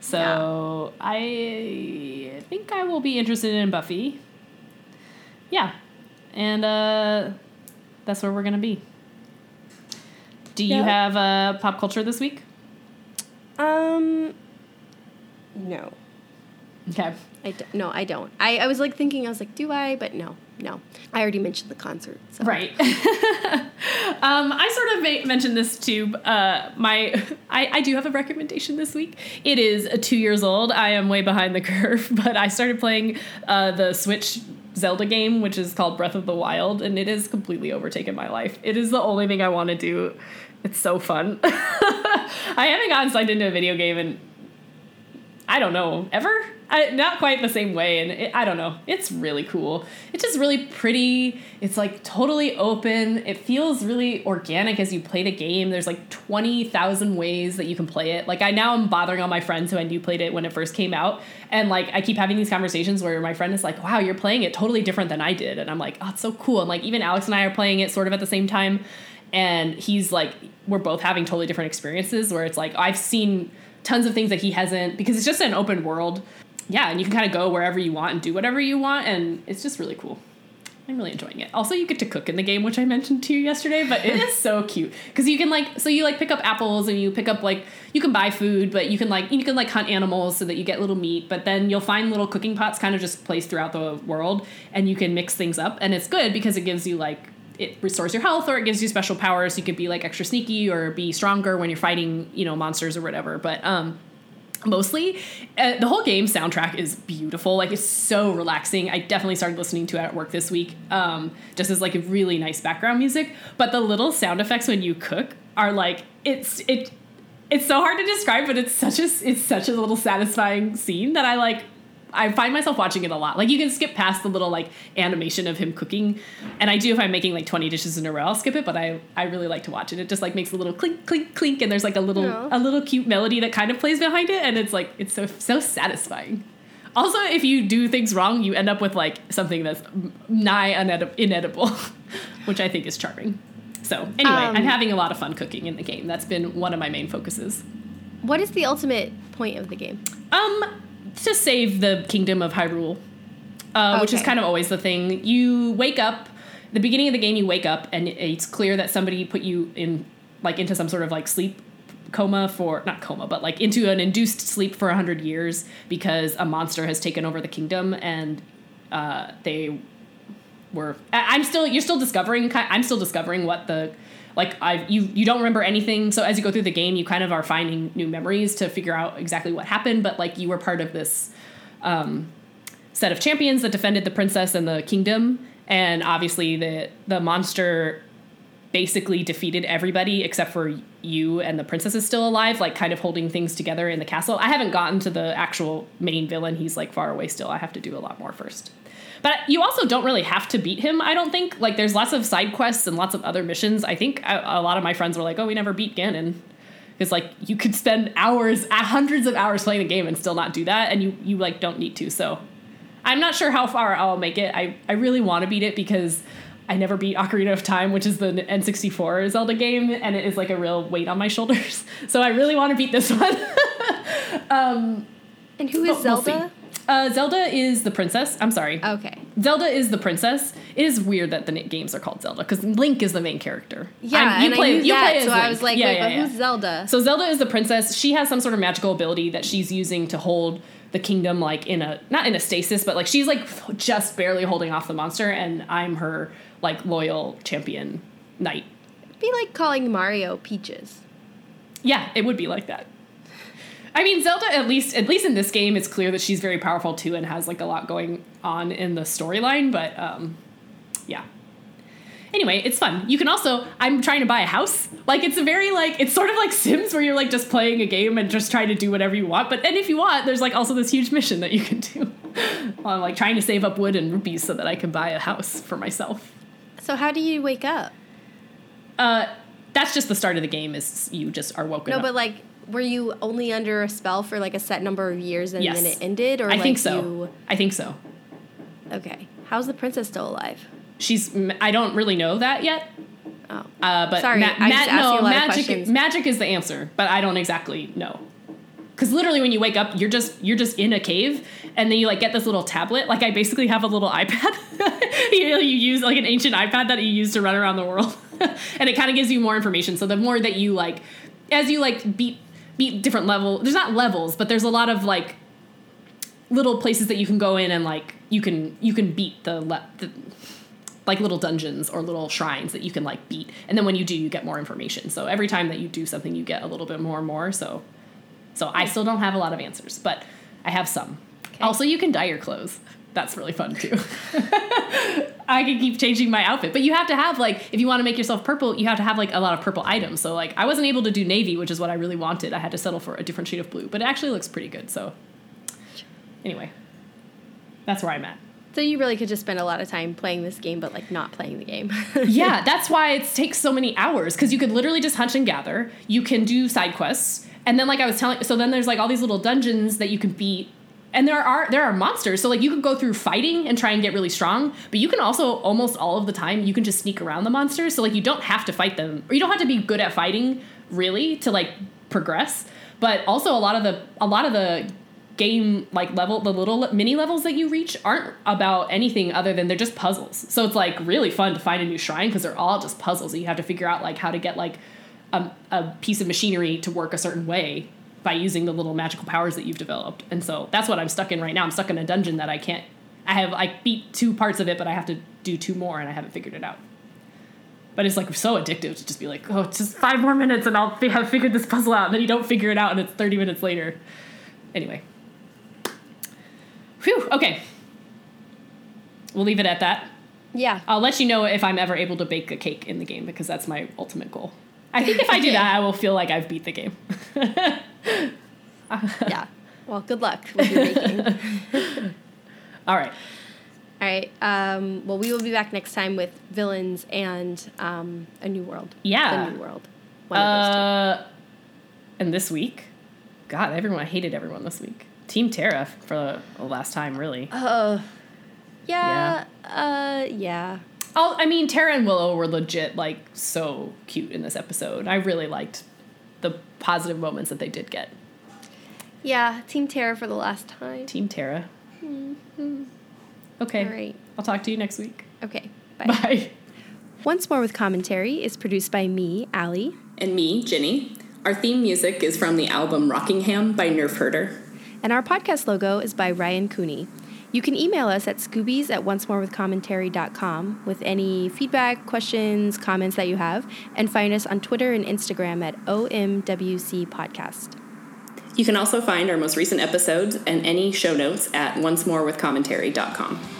So I think I will be interested in Buffy. Yeah, and uh, that's where we're gonna be. Do you Yeah. have uh, pop culture this week? um, no. Okay. I d- no, I don't. I, I was like thinking, I was like, do I? But no, no. I already mentioned the concert. So. Right. um, I sort of ma- mentioned this too. Uh, my, I, I do have a recommendation this week. It is two years old. I am way behind the curve, but I started playing uh, the Switch Zelda game, which is called Breath of the Wild, and it has completely overtaken my life. It is the only thing I want to do. It's so fun. I haven't gotten signed into a video game in I don't know, ever? I, not quite the same way, and it, I don't know. It's really cool. It's just really pretty. It's like totally open. It feels really organic as you play the game. There's like 20,000 ways that you can play it. Like, I now am bothering all my friends who I knew played it when it first came out. And like, I keep having these conversations where my friend is like, wow, you're playing it totally different than I did. And I'm like, oh, it's so cool. And like, even Alex and I are playing it sort of at the same time. And he's like, we're both having totally different experiences where it's like, I've seen tons of things that he hasn't because it's just an open world. Yeah, and you can kind of go wherever you want and do whatever you want, and it's just really cool. I'm really enjoying it. Also, you get to cook in the game, which I mentioned to you yesterday, but it is so cute because you can like so you like pick up apples and you pick up like you can buy food, but you can like you can like hunt animals so that you get little meat, but then you'll find little cooking pots kind of just placed throughout the world, and you can mix things up, and it's good because it gives you like it restores your health or it gives you special powers. You could be like extra sneaky or be stronger when you're fighting you know monsters or whatever, but um mostly uh, the whole game soundtrack is beautiful. Like it's so relaxing. I definitely started listening to it at work this week um, just as like a really nice background music. But the little sound effects when you cook are like it's it it's so hard to describe but it's such a it's such a little satisfying scene that i like I find myself watching it a lot. Like you can skip past the little like animation of him cooking, and I do if I'm making like 20 dishes in a row, I'll skip it. But I I really like to watch it. It just like makes a little clink clink clink, and there's like a little Yeah. a little cute melody that kind of plays behind it, and it's like it's so so satisfying. Also, if you do things wrong, you end up with like something that's nigh unedi- inedible, which I think is charming. So anyway, Um, I'm having a lot of fun cooking in the game. That's been one of my main focuses. What is the ultimate point of the game? Um, to save the kingdom of Hyrule, uh, which is kind of always the thing. You wake up, the beginning of the game, you wake up, and it's clear that somebody put you in, like, into some sort of like sleep coma for not coma, but like into an induced sleep for a hundred years because a monster has taken over the kingdom, and uh, they were. I- I'm still. You're still discovering. I'm still discovering what the. Like I, you, you don't remember anything. So as you go through the game, you kind of are finding new memories to figure out exactly what happened. But like you were part of this um, set of champions that defended the princess and the kingdom, and obviously the the monster basically defeated everybody except for you and the princess is still alive, like kind of holding things together in the castle. I haven't gotten to the actual main villain. He's like far away still. I have to do a lot more first. But you also don't really have to beat him, I don't think. Like there's lots of side quests and lots of other missions. I think a, a lot of my friends were like, "Oh, we never beat Ganon." Because like you could spend hours, hundreds of hours playing the game and still not do that, and you you like don't need to. So I'm not sure how far I'll make it. I, I really want to beat it because I never beat Ocarina of Time, which is the N64 Zelda game, and it is like a real weight on my shoulders. So I really want to beat this one. um, And who is. Zelda? Uh, Zelda is the princess. I'm sorry. Okay. Zelda is the princess. It is weird that the games are called Zelda because Link is the main character. Yeah, I'm- and I knew that, as so I was like, Yeah, wait, yeah, but yeah. who's Zelda? So Zelda is the princess. She has some sort of magical ability that she's using to hold the kingdom like in a not in a stasis, but like she's like just barely holding off the monster, and I'm her like loyal champion knight. It'd be like calling Mario Peaches. Yeah, it would be like that. I mean, Zelda at least at least in this game, it's clear that she's very powerful too and has like a lot going on in the storyline. But um, yeah. Anyway, it's fun. You can also I'm trying to buy a house. Like it's a very like it's sort of like Sims where you're like just playing a game and just trying to do whatever you want. But and if you want, there's like also this huge mission that you can do. I'm like trying to save up wood and rupees so that I can buy a house for myself. So how do you wake up? Uh, that's just the start of the game. Is you just are woken No, up. but like, were you only under a spell for like a set number of years and Yes. then it ended, or I like think so. You, I think so. okay, how's the princess still alive? She's. I don't really know that yet. Oh, Uh, but Sorry, ma- I just ma- asked you a no, magic. questions. Magic is the answer, but I don't exactly know. Because literally, when you wake up, you're just you're just in a cave, and then you like get this little tablet. Like I basically have a little iPad. you, know, you use like an ancient iPad that you use to run around the world, and it kind of gives you more information. So the more that you like, as you like beat different level. There's not levels, but there's a lot of like little places that you can go in and like you can you can beat the, le- the like little dungeons or little shrines that you can like beat. And then when you do you get more information. So every time that you do something you get a little bit more and more. So so i still don't have a lot of answers but i have some. Okay. also you can dye your clothes that's really fun too. I can keep changing my outfit but you have to have like if you want to make yourself purple you have to have like a lot of purple items. So like i wasn't able to do navy which is what i really wanted. I had to settle for a different shade of blue but it actually looks pretty good so. Anyway that's where i'm at. So you really could just spend a lot of time playing this game, but like not playing the game. yeah, that's why it takes so many hours because you could literally just hunt and gather. You can do side quests, and then like I was telling, so then there's like all these little dungeons that you can beat, and there are there are monsters. So like you could go through fighting and try and get really strong, but you can also almost all of the time you can just sneak around the monsters. So like you don't have to fight them, or you don't have to be good at fighting really to like progress. But also a lot of the a lot of the game like level the little mini levels that you reach aren't about anything other than they're just puzzles so it's like really fun to find a new shrine because they're all just puzzles and you have to figure out like how to get like a, a piece of machinery to work a certain way by using the little magical powers that you've developed and so that's what i'm stuck in right now i'm stuck in a dungeon that i can't i have i beat two parts of it but i have to do two more and i haven't figured it out but it's like so addictive to just be like oh just five more minutes and i'll have figured this puzzle out and then you don't figure it out and it's 30 minutes later anyway Whew. okay. We'll leave it at that. yeah. I'll let you know if I'm ever able to bake a cake in the game because that's my ultimate goal. I think if I do that, I will feel like I've beat the game. yeah. Well, good luck with your baking. All right. All right. Um, well, we will be back next time with villains and um, a new world. Yeah. The new world. One of those two. Uh, and this week, God, everyone, I hated everyone this week. Team Tara for the last time, really. Uh, yeah. Uh, yeah. Oh, I mean, Tara and Willow were legit like so cute in this episode. I really liked the positive moments that they did get. Yeah. Team Tara for the last time. Team Tara. Mm-hmm. Okay. All right. I'll talk to you next week. Okay. Bye. Bye. Once More with Commentary is produced by me, Allie. And me, Ginny. Our theme music is from the album Rockingham by Nerf Herder. And our podcast logo is by Ryan Cooney. You can email us at scoobies at oncemorewithcommentary.com with any feedback, questions, comments that you have, and find us on Twitter and Instagram at OMWC Podcast. You can also find our most recent episodes and any show notes at oncemorewithcommentary.com.